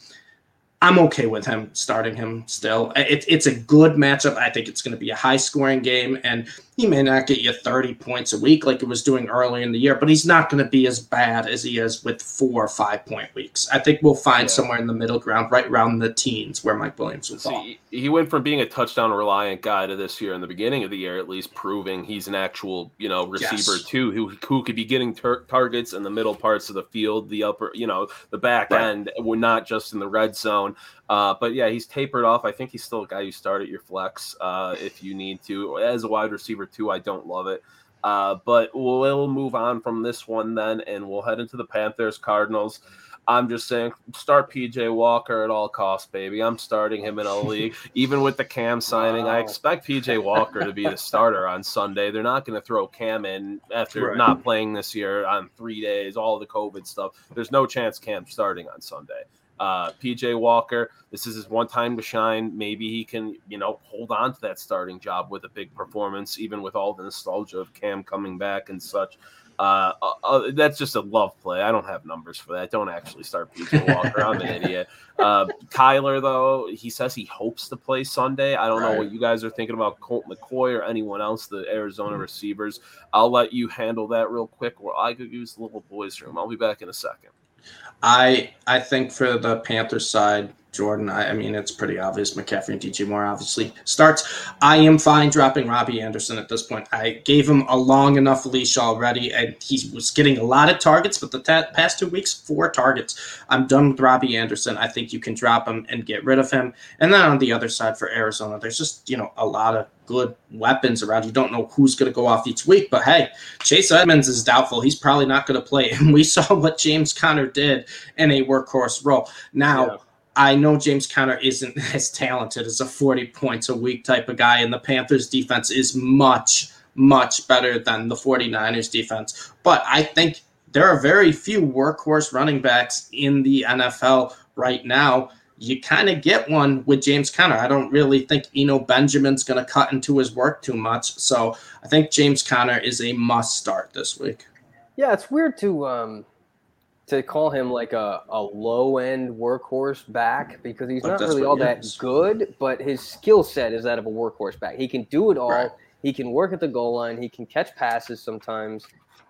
I'm okay with him starting him still. It, it's a good matchup. I think it's going to be a high scoring game, and he may not get you 30 points a week like it was doing early in the year, but he's not going to be as bad as he is with four or five point weeks. I think we'll find Yeah. somewhere in the middle ground, right around the teens, where Mike Williams will fall. He went from being a touchdown reliant guy to this year in the beginning of the year, at least proving he's an actual, you know, receiver Yes. too, who who could be getting tar- targets in the middle parts of the field, the upper, you know, the back Right. end. We're not just in the red zone. Uh, but yeah, he's tapered off. I think he's still a guy you start at your flex uh, if you need to. As a wide receiver too, I don't love it. Uh, but we'll move on from this one then, and we'll head into the Panthers Cardinals. I'm just saying, start PJ Walker at all costs, baby. I'm starting him in a league. Even with the Cam signing, I expect PJ Walker to be the starter on Sunday. They're not going to throw Cam in after Right. not playing this year on three days, all the COVID stuff. There's no chance Cam's starting on Sunday. Uh, PJ Walker, this is his one time to shine. Maybe he can, you know, hold on to that starting job with a big performance, even with all the nostalgia of Cam coming back and such. Uh, uh, uh, that's just a love play. I don't have numbers for that. Don't actually start PJ Walker. I'm an idiot. Uh, Kyler, though, he says he hopes to play Sunday. I don't know what you guys are thinking about Colt McCoy or anyone else, the Arizona receivers. I'll let you handle that real quick, or I could use the little boys' room. I'll be back in a second. I I think for the Panthers side, Jordan, I, I mean it's pretty obvious. McCaffrey and DJ Moore obviously starts. I am fine dropping Robbie Anderson at this point. I gave him a long enough leash already, and he was getting a lot of targets. But the past two weeks, four targets. I'm done with Robbie Anderson. I think you can drop him and get rid of him. And then on the other side for Arizona, there's just you know a lot of good weapons around. You don't know who's going to go off each week, but hey, Chase Edmonds is doubtful. He's probably not going to play. And we saw what James Conner did in a workhorse role. Now, Yeah. I know James Conner isn't as talented as a 40 points a week type of guy, and the Panthers defense is much, much better than the 49ers defense. But I think there are very few workhorse running backs in the NFL right now. You kind of get one with James Conner. I don't really think Eno Benjamin's going to cut into his work too much. So I think James Conner is a must start this week. Yeah, it's weird to um to call him like a, a low end workhorse back because he's But not really all that is. good, but his skill set is that of a workhorse back. He can do it all. Right. He can work at the goal line. He can catch passes sometimes.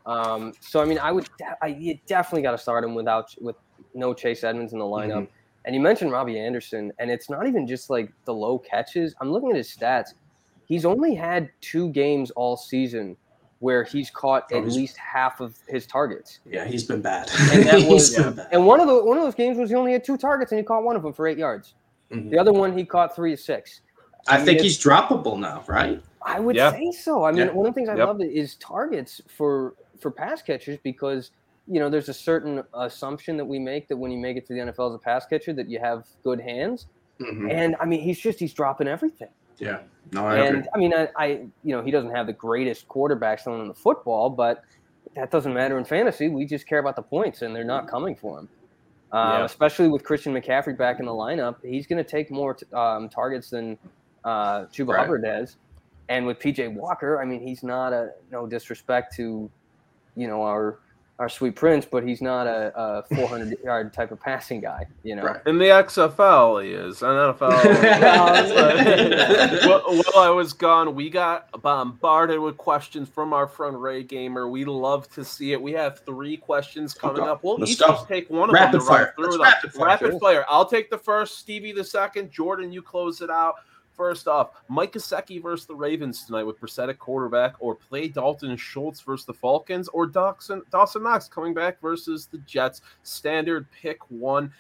Um, so I mean, I would de- I, you definitely got to start him without with no Chase Edmonds in the lineup. Mhm. And you mentioned Robbie Anderson, and it's not even just like the low catches. I'm looking at his stats. He's only had two games all season where he's caught Oh, at he's- least half of his targets. Yeah, he's been bad. And that He's was- been bad. And one of the one of those games was he only had two targets and he caught one of them for eight yards. Mhm. The other one he caught three to six. I mean, think it's- he's droppable now, right? I would Yeah. say so. I mean, Yeah. one of the things I Yep. love is targets for for pass catchers because you know there's a certain assumption that we make that when you make it to the NFL as a pass catcher that you have good hands. Mhm. And I mean, he's just he's dropping everything. Yeah. No, I agree. And I mean, I, I you know he doesn't have the greatest quarterback thrown in the football, but that doesn't matter in fantasy. We just care about the points, and they're not coming for him. Um, Yeah. Especially with Christian McCaffrey back in the lineup, he's going to take more t- um, targets than uh, Chuba Right. Hubbard does. And with PJ Walker, I mean, he's not a no disrespect to, you know, our our sweet prince, but he's not a, a 400 yard type of passing guy, you know. Right. In the XFL, he is. In NFL. while I was gone, we got bombarded with questions from our friend Ray Gamer. We love to see it. We have three questions coming up. We'll Let's each go. take one rapid of them fire. Through rapid fire. Rapid fire. I'll take the first. Stevie the second. Jordan, you close it out. First off, Mike Gesicki versus the Ravens tonight with Brissett at quarterback, or play Dalton Schultz versus the Falcons, or Dawson, Dawson Knox coming back versus the Jets. Standard pick one.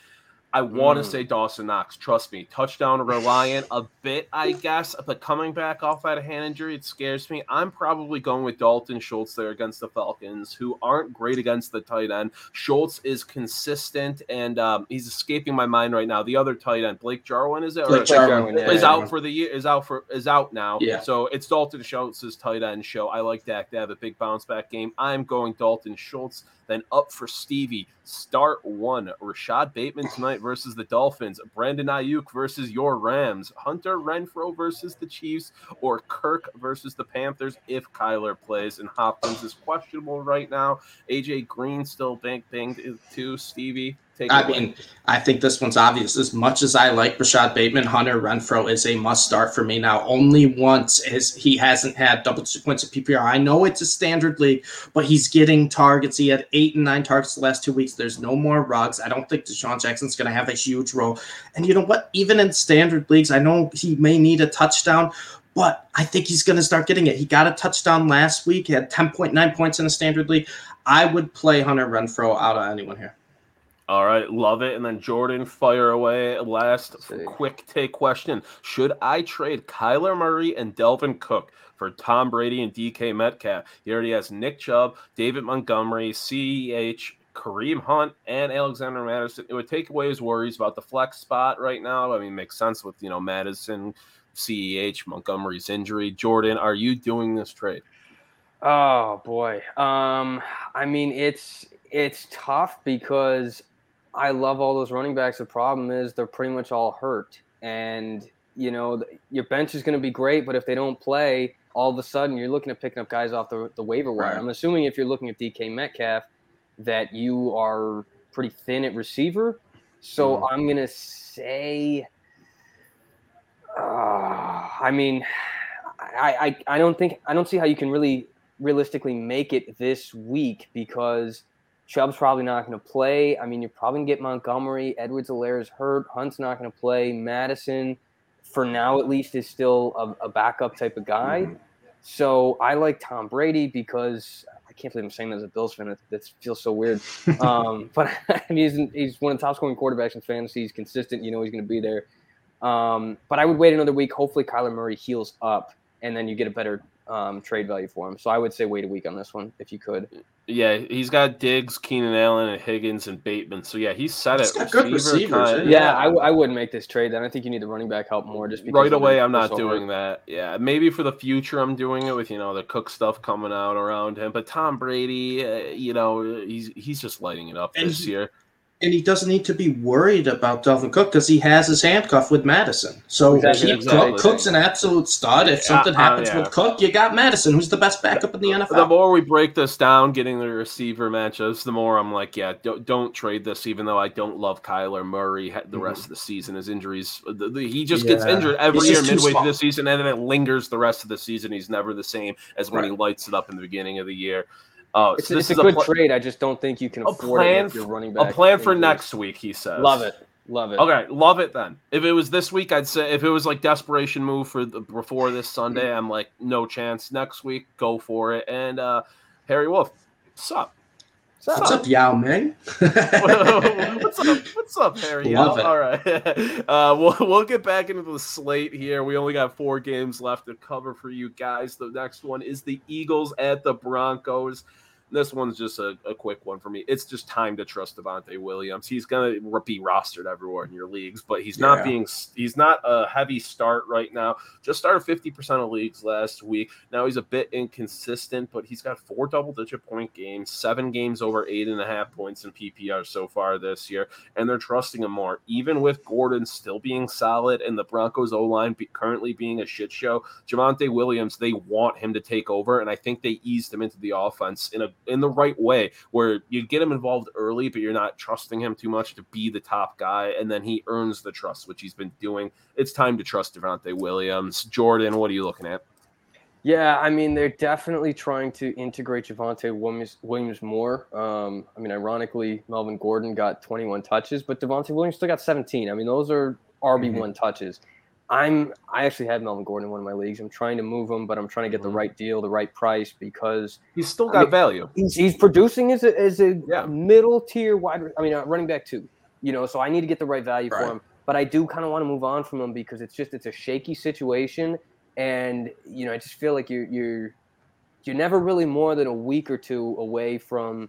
I want to mm. say Dawson Knox. Trust me, touchdown reliant a bit, I guess, but coming back off that hand injury, it scares me. I'm probably going with Dalton Schultz there against the Falcons, who aren't great against the tight end. Schultz is consistent, and um, he's escaping my mind right now. The other tight end, Blake Jarwin, is it? Blake Jarwin is yeah, out yeah. for the year. Is out for is out now. Yeah. So it's Dalton Schultz's tight end show. I like Dak to have a big bounce back game. I'm going Dalton Schultz. Then up for Stevie, start one. Rashod Bateman tonight versus the Dolphins. Brandon Aiyuk versus your Rams. Hunter Renfrow versus the Chiefs. Or Kirk versus the Panthers if Kyler plays. And Hopkins is questionable right now. AJ Green still bank banged too. Stevie, I mean, I think this one's obvious. As much as I like Rashod Bateman, Hunter Renfrow is a must start for me now. Only once is he hasn't had double points of PPR. I know it's a standard league, but he's getting targets. He had eight and nine targets the last two weeks. There's no more Ruggs. I don't think DeSean Jackson's going to have a huge role. And you know what? Even in standard leagues, I know he may need a touchdown, but I think he's going to start getting it. He got a touchdown last week. He had 10.9 points in a standard league. I would play Hunter Renfrow out of anyone here. All right, love it. And then Jordan, fire away. Last quick take question: Should I trade Kyler Murray and Dalvin Cook for Tom Brady and DK Metcalf? He already has Nick Chubb, David Montgomery, CEH, Kareem Hunt, and Alexander Mattison. It would take away his worries about the flex spot right now. I mean, makes sense with you know Mattison, CEH, Montgomery's injury. Jordan, are you doing this trade? Oh boy. Um, I mean, it's it's tough because I love all those running backs. The problem is they're pretty much all hurt, and you know your bench is going to be great, but if they don't play, all of a sudden you're looking at picking up guys off the, the waiver wire. Right. I'm assuming if you're looking at DK Metcalf, that you are pretty thin at receiver. So mm. I'm going to say, uh, I mean, I, I I don't think I don't see how you can really realistically make it this week because Chubb's probably not going to play. I mean, you're probably going to get Montgomery. Edwards-Helaire is hurt. Hunt's not going to play. Mattison, for now at least, is still a, a backup type of guy. Mm-hmm. So I like Tom Brady because I can't believe I'm saying that as a Bills fan. That, that feels so weird. um, but he's, he's one of the top scoring quarterbacks in fantasy. He's consistent. You know he's going to be there. Um, but I would wait another week. Hopefully, Kyler Murray heals up, and then you get a better um, trade value for him. So I would say wait a week on this one if you could. Yeah, he's got Diggs, Keenan Allen, and Higgins and Bateman. So yeah, he's set it. Got good receivers. Kind yeah, I, I wouldn't make this trade. Then I think you need the running back help more. Just right away, I'm not doing that. Yeah, maybe for the future, I'm doing it with you know the Cook stuff coming out around him. But Tom Brady, uh, you know, he's he's just lighting it up and this he, year and he doesn't need to be worried about Dalvin Cook because he has his handcuff with Mattison. So exactly, exactly. Cook. Cook's an absolute stud. If something uh, happens yeah. with Cook, you got Mattison, who's the best backup in the NFL. The more we break this down, getting the receiver matchups, the more I'm like, yeah, don't, don't trade this. Even though I don't love Kyler Murray the mm-hmm. rest of the season, his injuries, the, the, he just yeah. gets injured every year midway through the season, and then it lingers the rest of the season. He's never the same as when right. he lights it up in the beginning of the year. Oh, it's, so it's a good a pl- trade. I just don't think you can afford plan it if you're running back. A plan for next week, he says. Love it. Love it. Okay, love it then. If it was this week, I'd say if it was like desperation move for the before this Sunday, I'm like no chance. Next week, go for it. And uh Harry Wolf, what's up? What's up, what's up Yao Ming? what's up? What's up, Harry? Love it. All right. Uh, we'll, we'll get back into the slate here. We only got four games left to cover for you guys. The next one is the Eagles at the Broncos. This one's just a, a quick one for me. It's just time to trust Devontae Williams. He's gonna be rostered everywhere in your leagues, but he's not yeah. being he's not a heavy start right now. Just started fifty percent of leagues last week. Now he's a bit inconsistent, but he's got four double digit point games, seven games over eight and a half points in PPR so far this year, and they're trusting him more. Even with Gordon still being solid and the Broncos O line be, currently being a shit show, Javonte Williams they want him to take over, and I think they eased him into the offense in a in the right way where you get him involved early, but you're not trusting him too much to be the top guy, and then he earns the trust, which he's been doing. It's time to trust Devontae Williams. Jordan, what are you looking at? Yeah, I mean they're definitely trying to integrate Javonte Williams, Williams more. Um, I mean, ironically, Melvin Gordon got 21 touches, but Devontae Williams still got 17. I mean, those are RB one mm-hmm. touches. I'm I actually had Melvin Gordon in one of my leagues. I'm trying to move him, but I'm trying to get the mm-hmm. right deal, the right price because he's still got I mean, value. He's, he's producing as a, as a yeah. middle tier wide. I mean, uh, running back too. You know, so I need to get the right value right. for him. But I do kind of want to move on from him because it's just it's a shaky situation, and you know I just feel like you're you're you're never really more than a week or two away from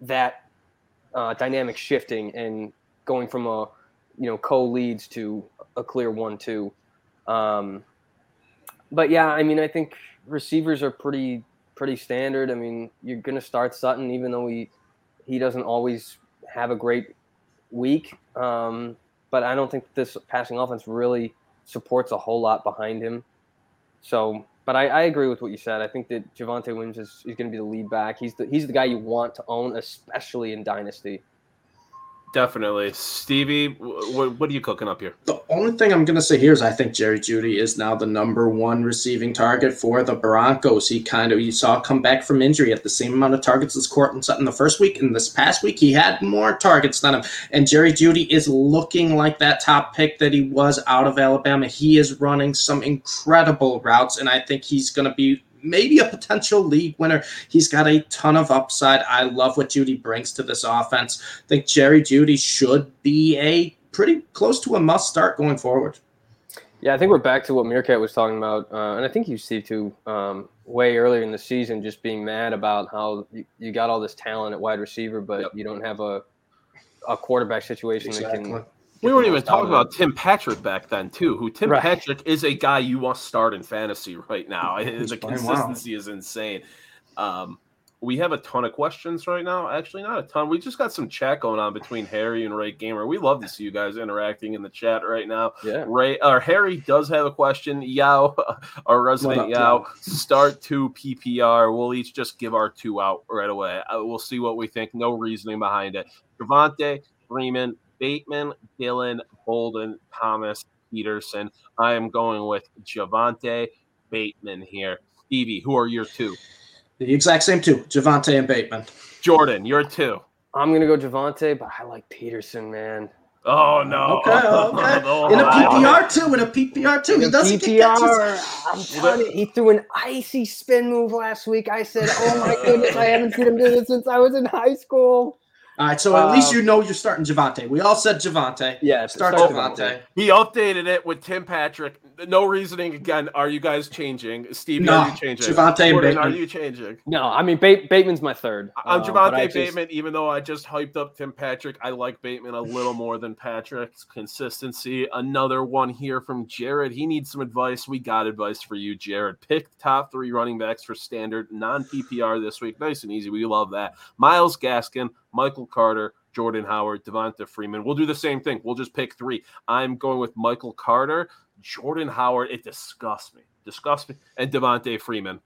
that uh, dynamic shifting and going from a you know co leads to a clear one-two. Um, but yeah, I mean, I think receivers are pretty pretty standard. I mean, you're going to start Sutton, even though he he doesn't always have a great week. Um, but I don't think this passing offense really supports a whole lot behind him. So, but I, I agree with what you said. I think that Javonte Williams is, is going to be the lead back. He's the he's the guy you want to own, especially in dynasty. Definitely, Stevie. What, what are you cooking up here? The only thing I'm going to say here is I think Jerry Jeudy is now the number one receiving target for the Broncos. He kind of you saw come back from injury at the same amount of targets as Courtland Sutton the first week, and this past week he had more targets than him. And Jerry Jeudy is looking like that top pick that he was out of Alabama. He is running some incredible routes, and I think he's going to be maybe a potential league winner. He's got a ton of upside. I love what Jeudy brings to this offense. I think Jerry Jeudy should be a pretty close to a must start going forward. Yeah, I think we're back to what Meerkat was talking about, uh, and I think you see too um, way earlier in the season, just being mad about how you, you got all this talent at wide receiver, but yep. you don't have a a quarterback situation exactly. that can we weren't even talking about Tim Patrick back then, too. Who Tim right. Patrick is a guy you want to start in fantasy right now. the consistency is insane. Um, we have a ton of questions right now. Actually, not a ton. We just got some chat going on between Harry and Ray Gamer. We love to see you guys interacting in the chat right now. Yeah. Ray or uh, Harry does have a question. Yao, our resident Yao, start two PPR. We'll each just give our two out right away. Uh, we'll see what we think. No reasoning behind it. Javonte, Freeman, Bateman, Dillon, Bolden, Thomas, Peterson. I am going with Javonte Bateman here. Stevie, who are your two? The exact same two, Javonte and Bateman. Jordan, your two. I'm gonna go Javonte, but I like Peterson, man. Oh no! Okay, okay. Oh, in a PPR too. In a PPR too. In he doesn't PPR, get catches. I'm telling you, he threw an icy spin move last week. I said, "Oh my goodness, I haven't seen him do this since I was in high school." All right, so at um, least you know you're starting Javonte. We all said Javonte. Yeah, start, start Javonte. He updated it with Tim Patrick. No reasoning again. Are you guys changing? Steve, no, are you changing? Javonte Bateman. Are you changing? No, I mean ba- Bateman's my third. I'm Javonte just... Bateman. Even though I just hyped up Tim Patrick, I like Bateman a little more than Patrick's consistency. Another one here from Jared. He needs some advice. We got advice for you, Jared. Pick top three running backs for standard non PPR this week. Nice and easy. We love that. Myles Gaskin. Michael Carter, Jordan Howard, Devonta Freeman. We'll do the same thing. We'll just pick three. I'm going with Michael Carter, Jordan Howard. It disgusts me. Disgusts me. And Devonta Freeman.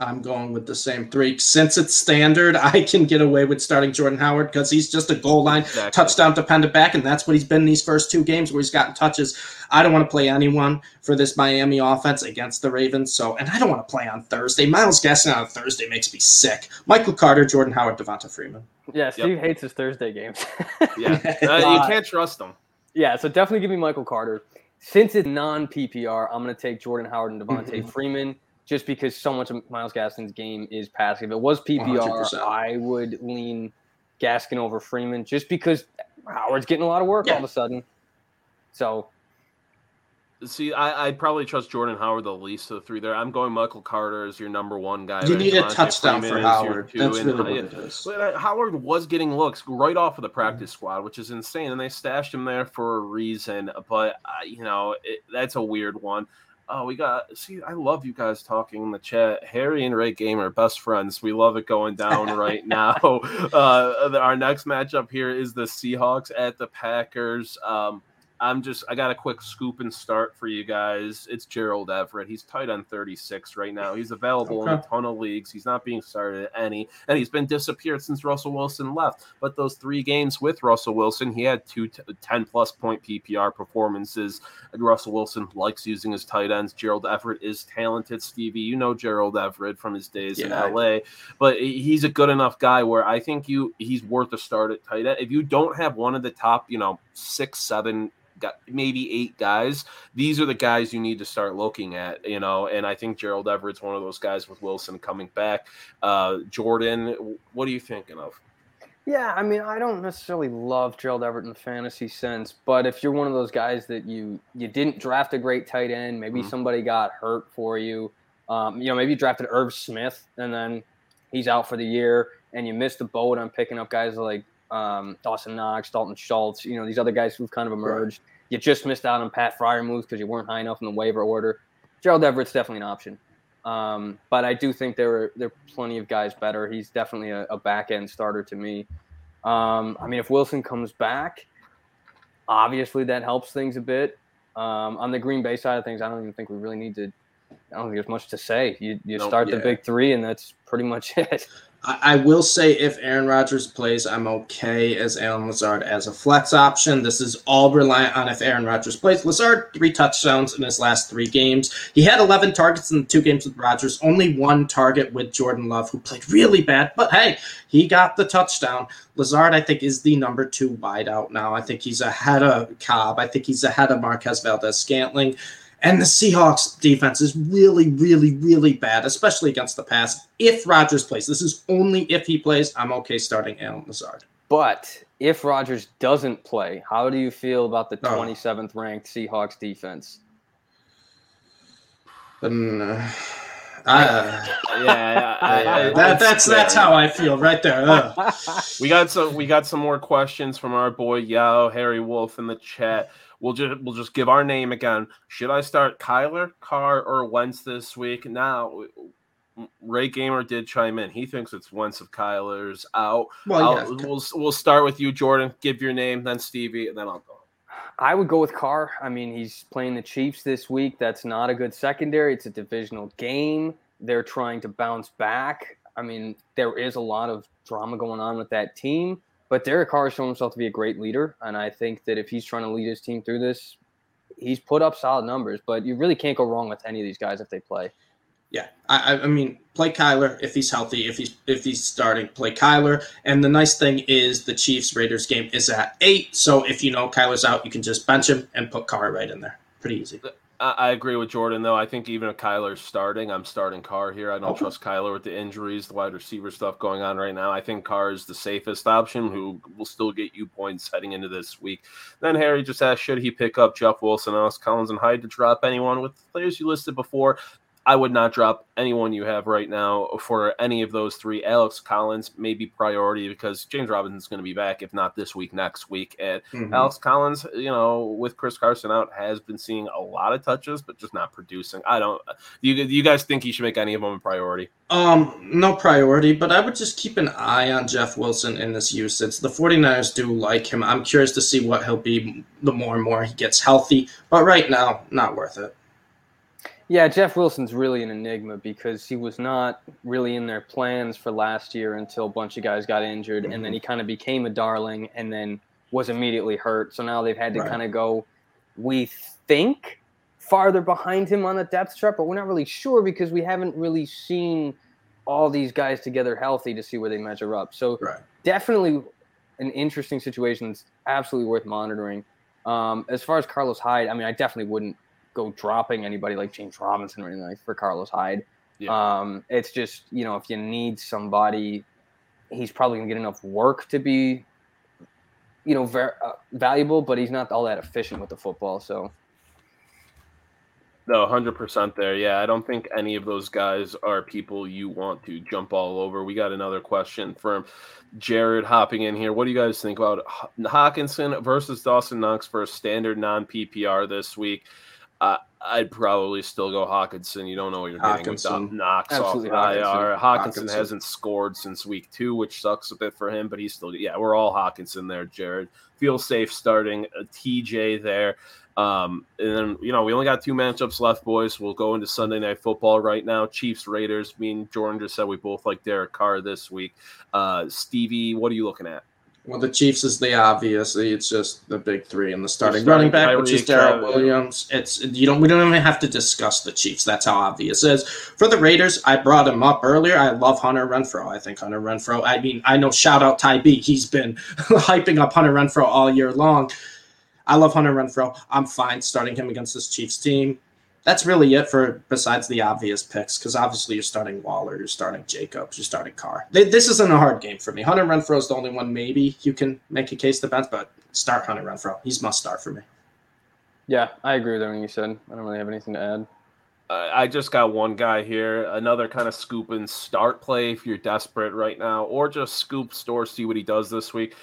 I'm going with the same three. Since it's standard, I can get away with starting Jordan Howard because he's just a goal line exactly. touchdown dependent back, and that's what he's been in these first two games where he's gotten touches. I don't want to play anyone for this Miami offense against the Ravens. So, and I don't want to play on Thursday. Myles Gaskin on Thursday makes me sick. Michael Carter, Jordan Howard, Devonta Freeman. Yeah, Steve yep. hates his Thursday games. yeah, uh, you can't trust them. Yeah, so definitely give me Michael Carter. Since it's non PPR, I'm going to take Jordan Howard and Devonta mm-hmm. Freeman just because so much of Myles Gaskin's game is passing. If it was PPR, 100%. I would lean Gaskin over Freeman just because Howard's getting a lot of work yeah. all of a sudden. So See, I, would probably trust Jordan Howard the least of the three there. I'm going Michael Carter as your number one guy. You need a touchdown Freeman for Howard. That's really what it is. But uh, Howard was getting looks right off of the practice squad, which is insane, and they stashed him there for a reason. But uh, you know, it, that's a weird one. Oh, we got see. I love you guys talking in the chat. Harry and Ray Gamer, best friends. We love it going down right now. Uh, our next matchup here is the Seahawks at the Packers. Um, I'm just I got a quick scoop and start for you guys. It's Gerald Everett. He's tight on 36 right now. He's available okay. in a ton of leagues. He's not being started at any, and he's been disappeared since Russell Wilson left. But those three games with Russell Wilson, he had two t- 10 plus point PPR performances. And Russell Wilson likes using his tight ends. Gerald Everett is talented. Stevie, you know Gerald Everett from his days yeah, in LA, but he's a good enough guy where I think you he's worth a start at tight end. If you don't have one of the top, you know, six, seven got maybe eight guys. These are the guys you need to start looking at, you know. And I think Gerald Everett's one of those guys with Wilson coming back. Uh, Jordan, what are you thinking of? Yeah, I mean, I don't necessarily love Gerald Everett in the fantasy sense, but if you're one of those guys that you you didn't draft a great tight end, maybe mm-hmm. somebody got hurt for you, um, you know, maybe you drafted Irv Smith and then he's out for the year, and you missed the boat on picking up guys like um, Dawson Knox, Dalton Schultz, you know, these other guys who've kind of emerged. Right. You just missed out on Pat Freiermuth's because you weren't high enough in the waiver order. Gerald Everett's definitely an option. Um, but I do think there are there are plenty of guys better. He's definitely a, a back end starter to me. Um, I mean, if Wilson comes back, obviously that helps things a bit. Um, on the Green Bay side of things, I don't even think we really need to. I don't think there's much to say. You you nope, start yeah. the big three, and that's pretty much it. I, will say if Aaron Rodgers plays, I'm okay as Allen Lazard as a flex option. This is all reliant on if Aaron Rodgers plays. Lazard, three touchdowns in his last three games. He had 11 targets in the two games with Rodgers, only one target with Jordan Love, who played really bad. But hey, he got the touchdown. Lazard, I think, is the number two wideout now. I think he's ahead of Cobb. I think he's ahead of Marquez Valdes Scantling. And the Seahawks defense is really, really, really bad, especially against the pass. If Rodgers plays, this is only if he plays, I'm okay starting Allen Lazard. But if Rodgers doesn't play, how do you feel about the 27th ranked Seahawks defense? Um, uh, yeah, yeah, I, I, that, that's that's how I feel right there. we got some we got some more questions from our boy Yao Harry Wolf in the chat. We'll just we'll just give our name again. Should I start Kyler, Carr, or Wentz this week? Now, Ray Gamer did chime in. He thinks it's Wentz of Kyler's out. Well, yeah. We'll we'll start with you, Jordan. Give your name, then Stevie, and then I'll go. I would go with Carr. I mean, he's playing the Chiefs this week. That's not a good secondary. It's a divisional game. They're trying to bounce back. I mean, there is a lot of drama going on with that team. But Derek Carr has shown himself to be a great leader, and I think that if he's trying to lead his team through this, he's put up solid numbers. But you really can't go wrong with any of these guys if they play. Yeah, I, I mean, play Kyler if he's healthy. If he's if he's starting, play Kyler. And the nice thing is the Chiefs Raiders game is at eight. So if you know Kyler's out, you can just bench him and put Carr right in there. Pretty easy. I agree with Jordan though. I think even if Kyler's starting, I'm starting Carr here. I don't okay. trust Kyler with the injuries, the wide receiver stuff going on right now. I think Carr is the safest option, who will still get you points heading into this week. Then Harry just asked, should he pick up Jeff Wilson, Alex Collins, and Hyde to drop anyone with the players you listed before? I would not drop anyone you have right now for any of those three. Alex Collins may be priority because James Robinson's going to be back, if not this week, next week. And mm-hmm. Alex Collins, you know, with Chris Carson out, has been seeing a lot of touches, but just not producing. I don't. You you guys think he should make any of them a priority? Um, no priority, but I would just keep an eye on Jeff Wilson in this usage. The 49ers do like him. I'm curious to see what he'll be the more and more he gets healthy, but right now, not worth it. Yeah, Jeff Wilson's really an enigma because he was not really in their plans for last year until a bunch of guys got injured, mm-hmm. and then mm-hmm. he kind of became a darling and then was immediately hurt. So now they've had to right. kind of go, we think, farther behind him on the depth chart, but we're not really sure because we haven't really seen all these guys together healthy to see where they measure up. So right. definitely an interesting situation. It's absolutely worth monitoring. Um, as far as Carlos Hyde, I mean, I definitely wouldn't go dropping anybody like James Robinson or anything like for Carlos Hyde. Yeah. Um, it's just you know if you need somebody, he's probably gonna get enough work to be, you know, ver- uh, valuable, but he's not all that efficient with the football. So. No, hundred percent there. Yeah, I don't think any of those guys are people you want to jump all over. We got another question from Jared hopping in here. What do you guys think about Hockenson versus Dawson Knox for a standard non PPR this week? Uh, I'd probably still go Hockenson. You don't know what you're getting Hockenson. with Knox Absolutely off IR. Hockenson, Hockenson hasn't scored since week two, which sucks a bit for him, but he's still yeah. We're all Hockenson there, Jared. Feel safe starting a TJ there. Um, and then you know we only got two matchups left, boys. We'll go into Sunday night football right now. Chiefs Raiders. Me and Jordan just said we both like Derek Carr this week. Uh, Stevie, what are you looking at? Well, the Chiefs is the obvious. It's just the big three and the starting, starting running back, which is Darrel Williams. It's you don't we don't even have to discuss the Chiefs. That's how obvious it is. For the Raiders, I brought him up earlier. I love Hunter Renfrow. I think Hunter Renfrow. I mean, I know shout out Ty B. He's been hyping up Hunter Renfrow all year long. I love Hunter Renfrow. I'm fine starting him against this Chiefs team that's really it for besides the obvious picks because obviously you're starting Waller, you're starting Jacobs, you're starting Carr. this isn't a hard game for me. Hunter Renfrow is the only one maybe you can make a case to bench, but start Hunter Renfrow. He's must start for me. Yeah, I agree with everything you said. I don't really have anything to add. Uh, I just got one guy here, another kind of scoop and start play if you're desperate right now, or just scoop store, see what he does this week.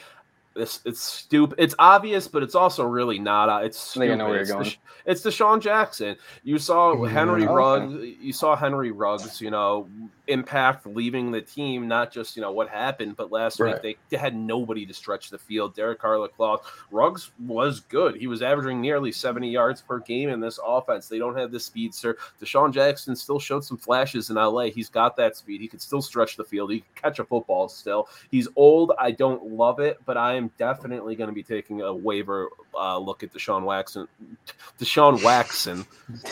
It's it's stupid. It's obvious, but it's also really not. Uh, it's stupid. I know where you're going. It's DeSean Jackson. You saw Henry oh, Ruggs. Okay. You saw Henry Ruggs. You know, impact leaving the team. Not just you know what happened, but last right. week they, had nobody to stretch the field. Derek Carr, Claus Ruggs was good. He was averaging nearly 70 yards per game in this offense. They don't have the speedster. DeSean Jackson still showed some flashes in LA. He's got that speed. He could still stretch the field. He can catch a football still. He's old. I don't love it, but I am definitely going to be taking a waiver uh, look at DeSean Waxon, DeSean Waxon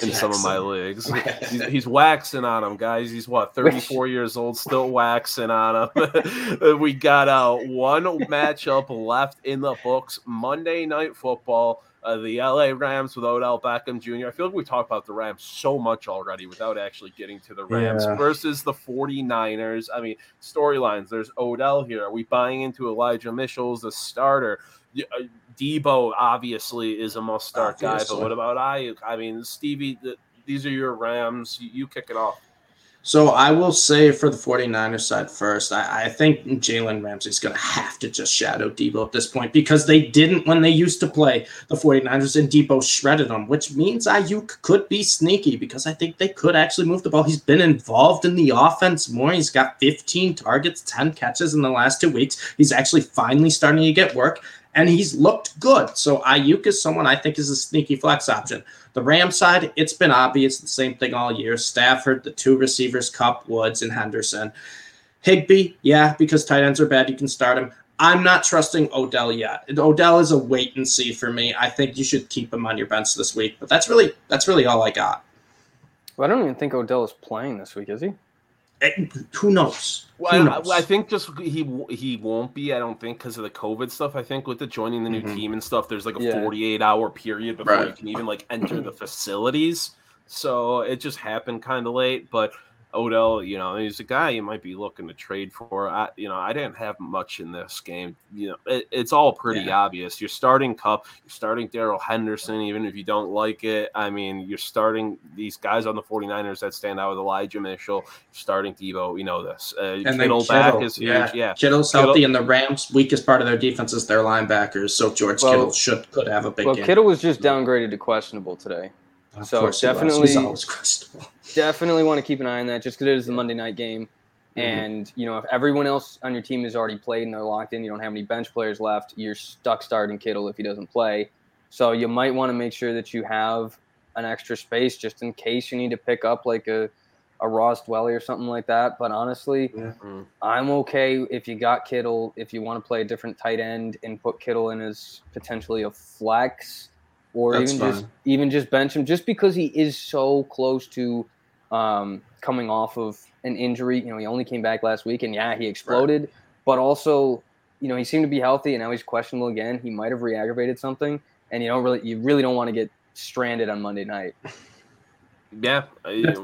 in some of my leagues. He's, he's, waxing on him, guys. He's what 34 years old, still waxing on him. we got uh, one matchup left in the books. Monday Night Football. Uh, the LA Rams with Odell Beckham Jr. I feel like we talked about the Rams so much already without actually getting to the Rams yeah. versus the 49ers. I mean, storylines. There's Odell here. Are we buying into Elijah Mitchell as a starter? Uh, Deebo obviously is a must start guy, but what about I? I mean, Stevie, the, these are your Rams. You, you, kick it off. So I will say for the 49ers side first, I, I think Jalen Ramsey's going to have to just shadow Deebo at this point because they didn't when they used to play the 49ers and Deebo shredded them, which means Aiyuk could be sneaky because I think they could actually move the ball. He's been involved in the offense more. He's got 15 targets, 10 catches in the last two weeks. He's actually finally starting to get work and he's looked good. So Aiyuk is someone I think is a sneaky flex option. The Ram side, it's been obvious the same thing all year. Stafford, the two receivers, Kupp, Woods, and Henderson. Higbee, yeah, because tight ends are bad, you can start him. I'm not trusting Odell yet. Odell is a wait and see for me. I think you should keep him on your bench this week. But that's really that's really all I got. Well, I don't even think Odell is playing this week, is he? Who knows? Well, who knows? I, I, think just he he won't be. I don't think because of the COVID stuff. I think with the joining the new mm-hmm. team and stuff, there's like a yeah. 48 hour period before right. you can even like enter the facilities. So it just happened kind of late, but Odell, you know, he's a guy you might be looking to trade for. I, you know, I didn't have much in this game. You know, it, it's all pretty yeah. obvious. You're starting Kupp, you're starting Darrell Henderson, even if you don't like it. I mean, you're starting these guys on the 49ers that stand out with Elijah Mitchell, starting Deebo. You know this. Uh, and Kittle, Kittle back is huge. Yeah, yeah. Kittle's Kittle. healthy, and the Rams' weakest part of their defense is their linebackers. So George well, Kittle should could have a big well, game. Kittle was just downgraded to questionable today. So definitely, definitely want to keep an eye on that, just because it is the Monday night game. Mm-hmm. And you know, if everyone else on your team has already played and they're locked in, you don't have any bench players left. You're stuck starting Kittle if he doesn't play. So you might want to make sure that you have an extra space just in case you need to pick up like a a Ross Dwelley or something like that. But honestly, yeah. Mm. I'm okay if you got Kittle. If you want to play a different tight end and put Kittle in as potentially a flex, or That's even fine. just even just bench him just because he is so close to um, coming off of an injury. You know, he only came back last week, and yeah, he exploded, right. but also, you know, he seemed to be healthy, and now he's questionable again. He might have re-aggravated something, and you don't really, you really don't want to get stranded on Monday night. Yeah,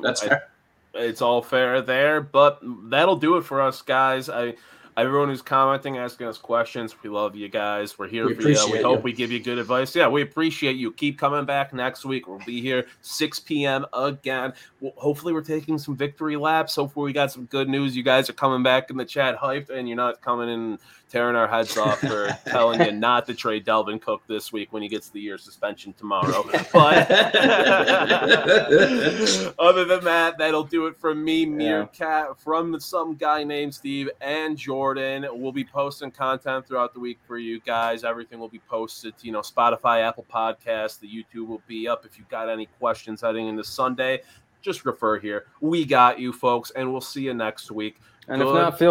that's I, fair. It's all fair there, but that'll do it for us, guys. I everyone who's commenting, asking us questions. We love you guys. We're here we for you. We hope we give you good advice. Yeah, we appreciate you. Keep coming back next week. We'll be here 6 p.m. again. Well, hopefully, we're taking some victory laps. Hopefully, we got some good news. You guys are coming back in the chat hyped, and you're not coming in tearing our heads off for telling you not to trade Dalvin Cook this week when he gets the year suspension tomorrow. But other than that, that'll do it from me, Meerkat, yeah. from some guy named Steve and Jordan. We'll be posting content throughout the week for you guys. Everything will be posted you know, Spotify, Apple Podcasts. The YouTube will be up. If you've got any questions heading into Sunday, just refer here. We got you, folks, and we'll see you next week. And Good. if not, feel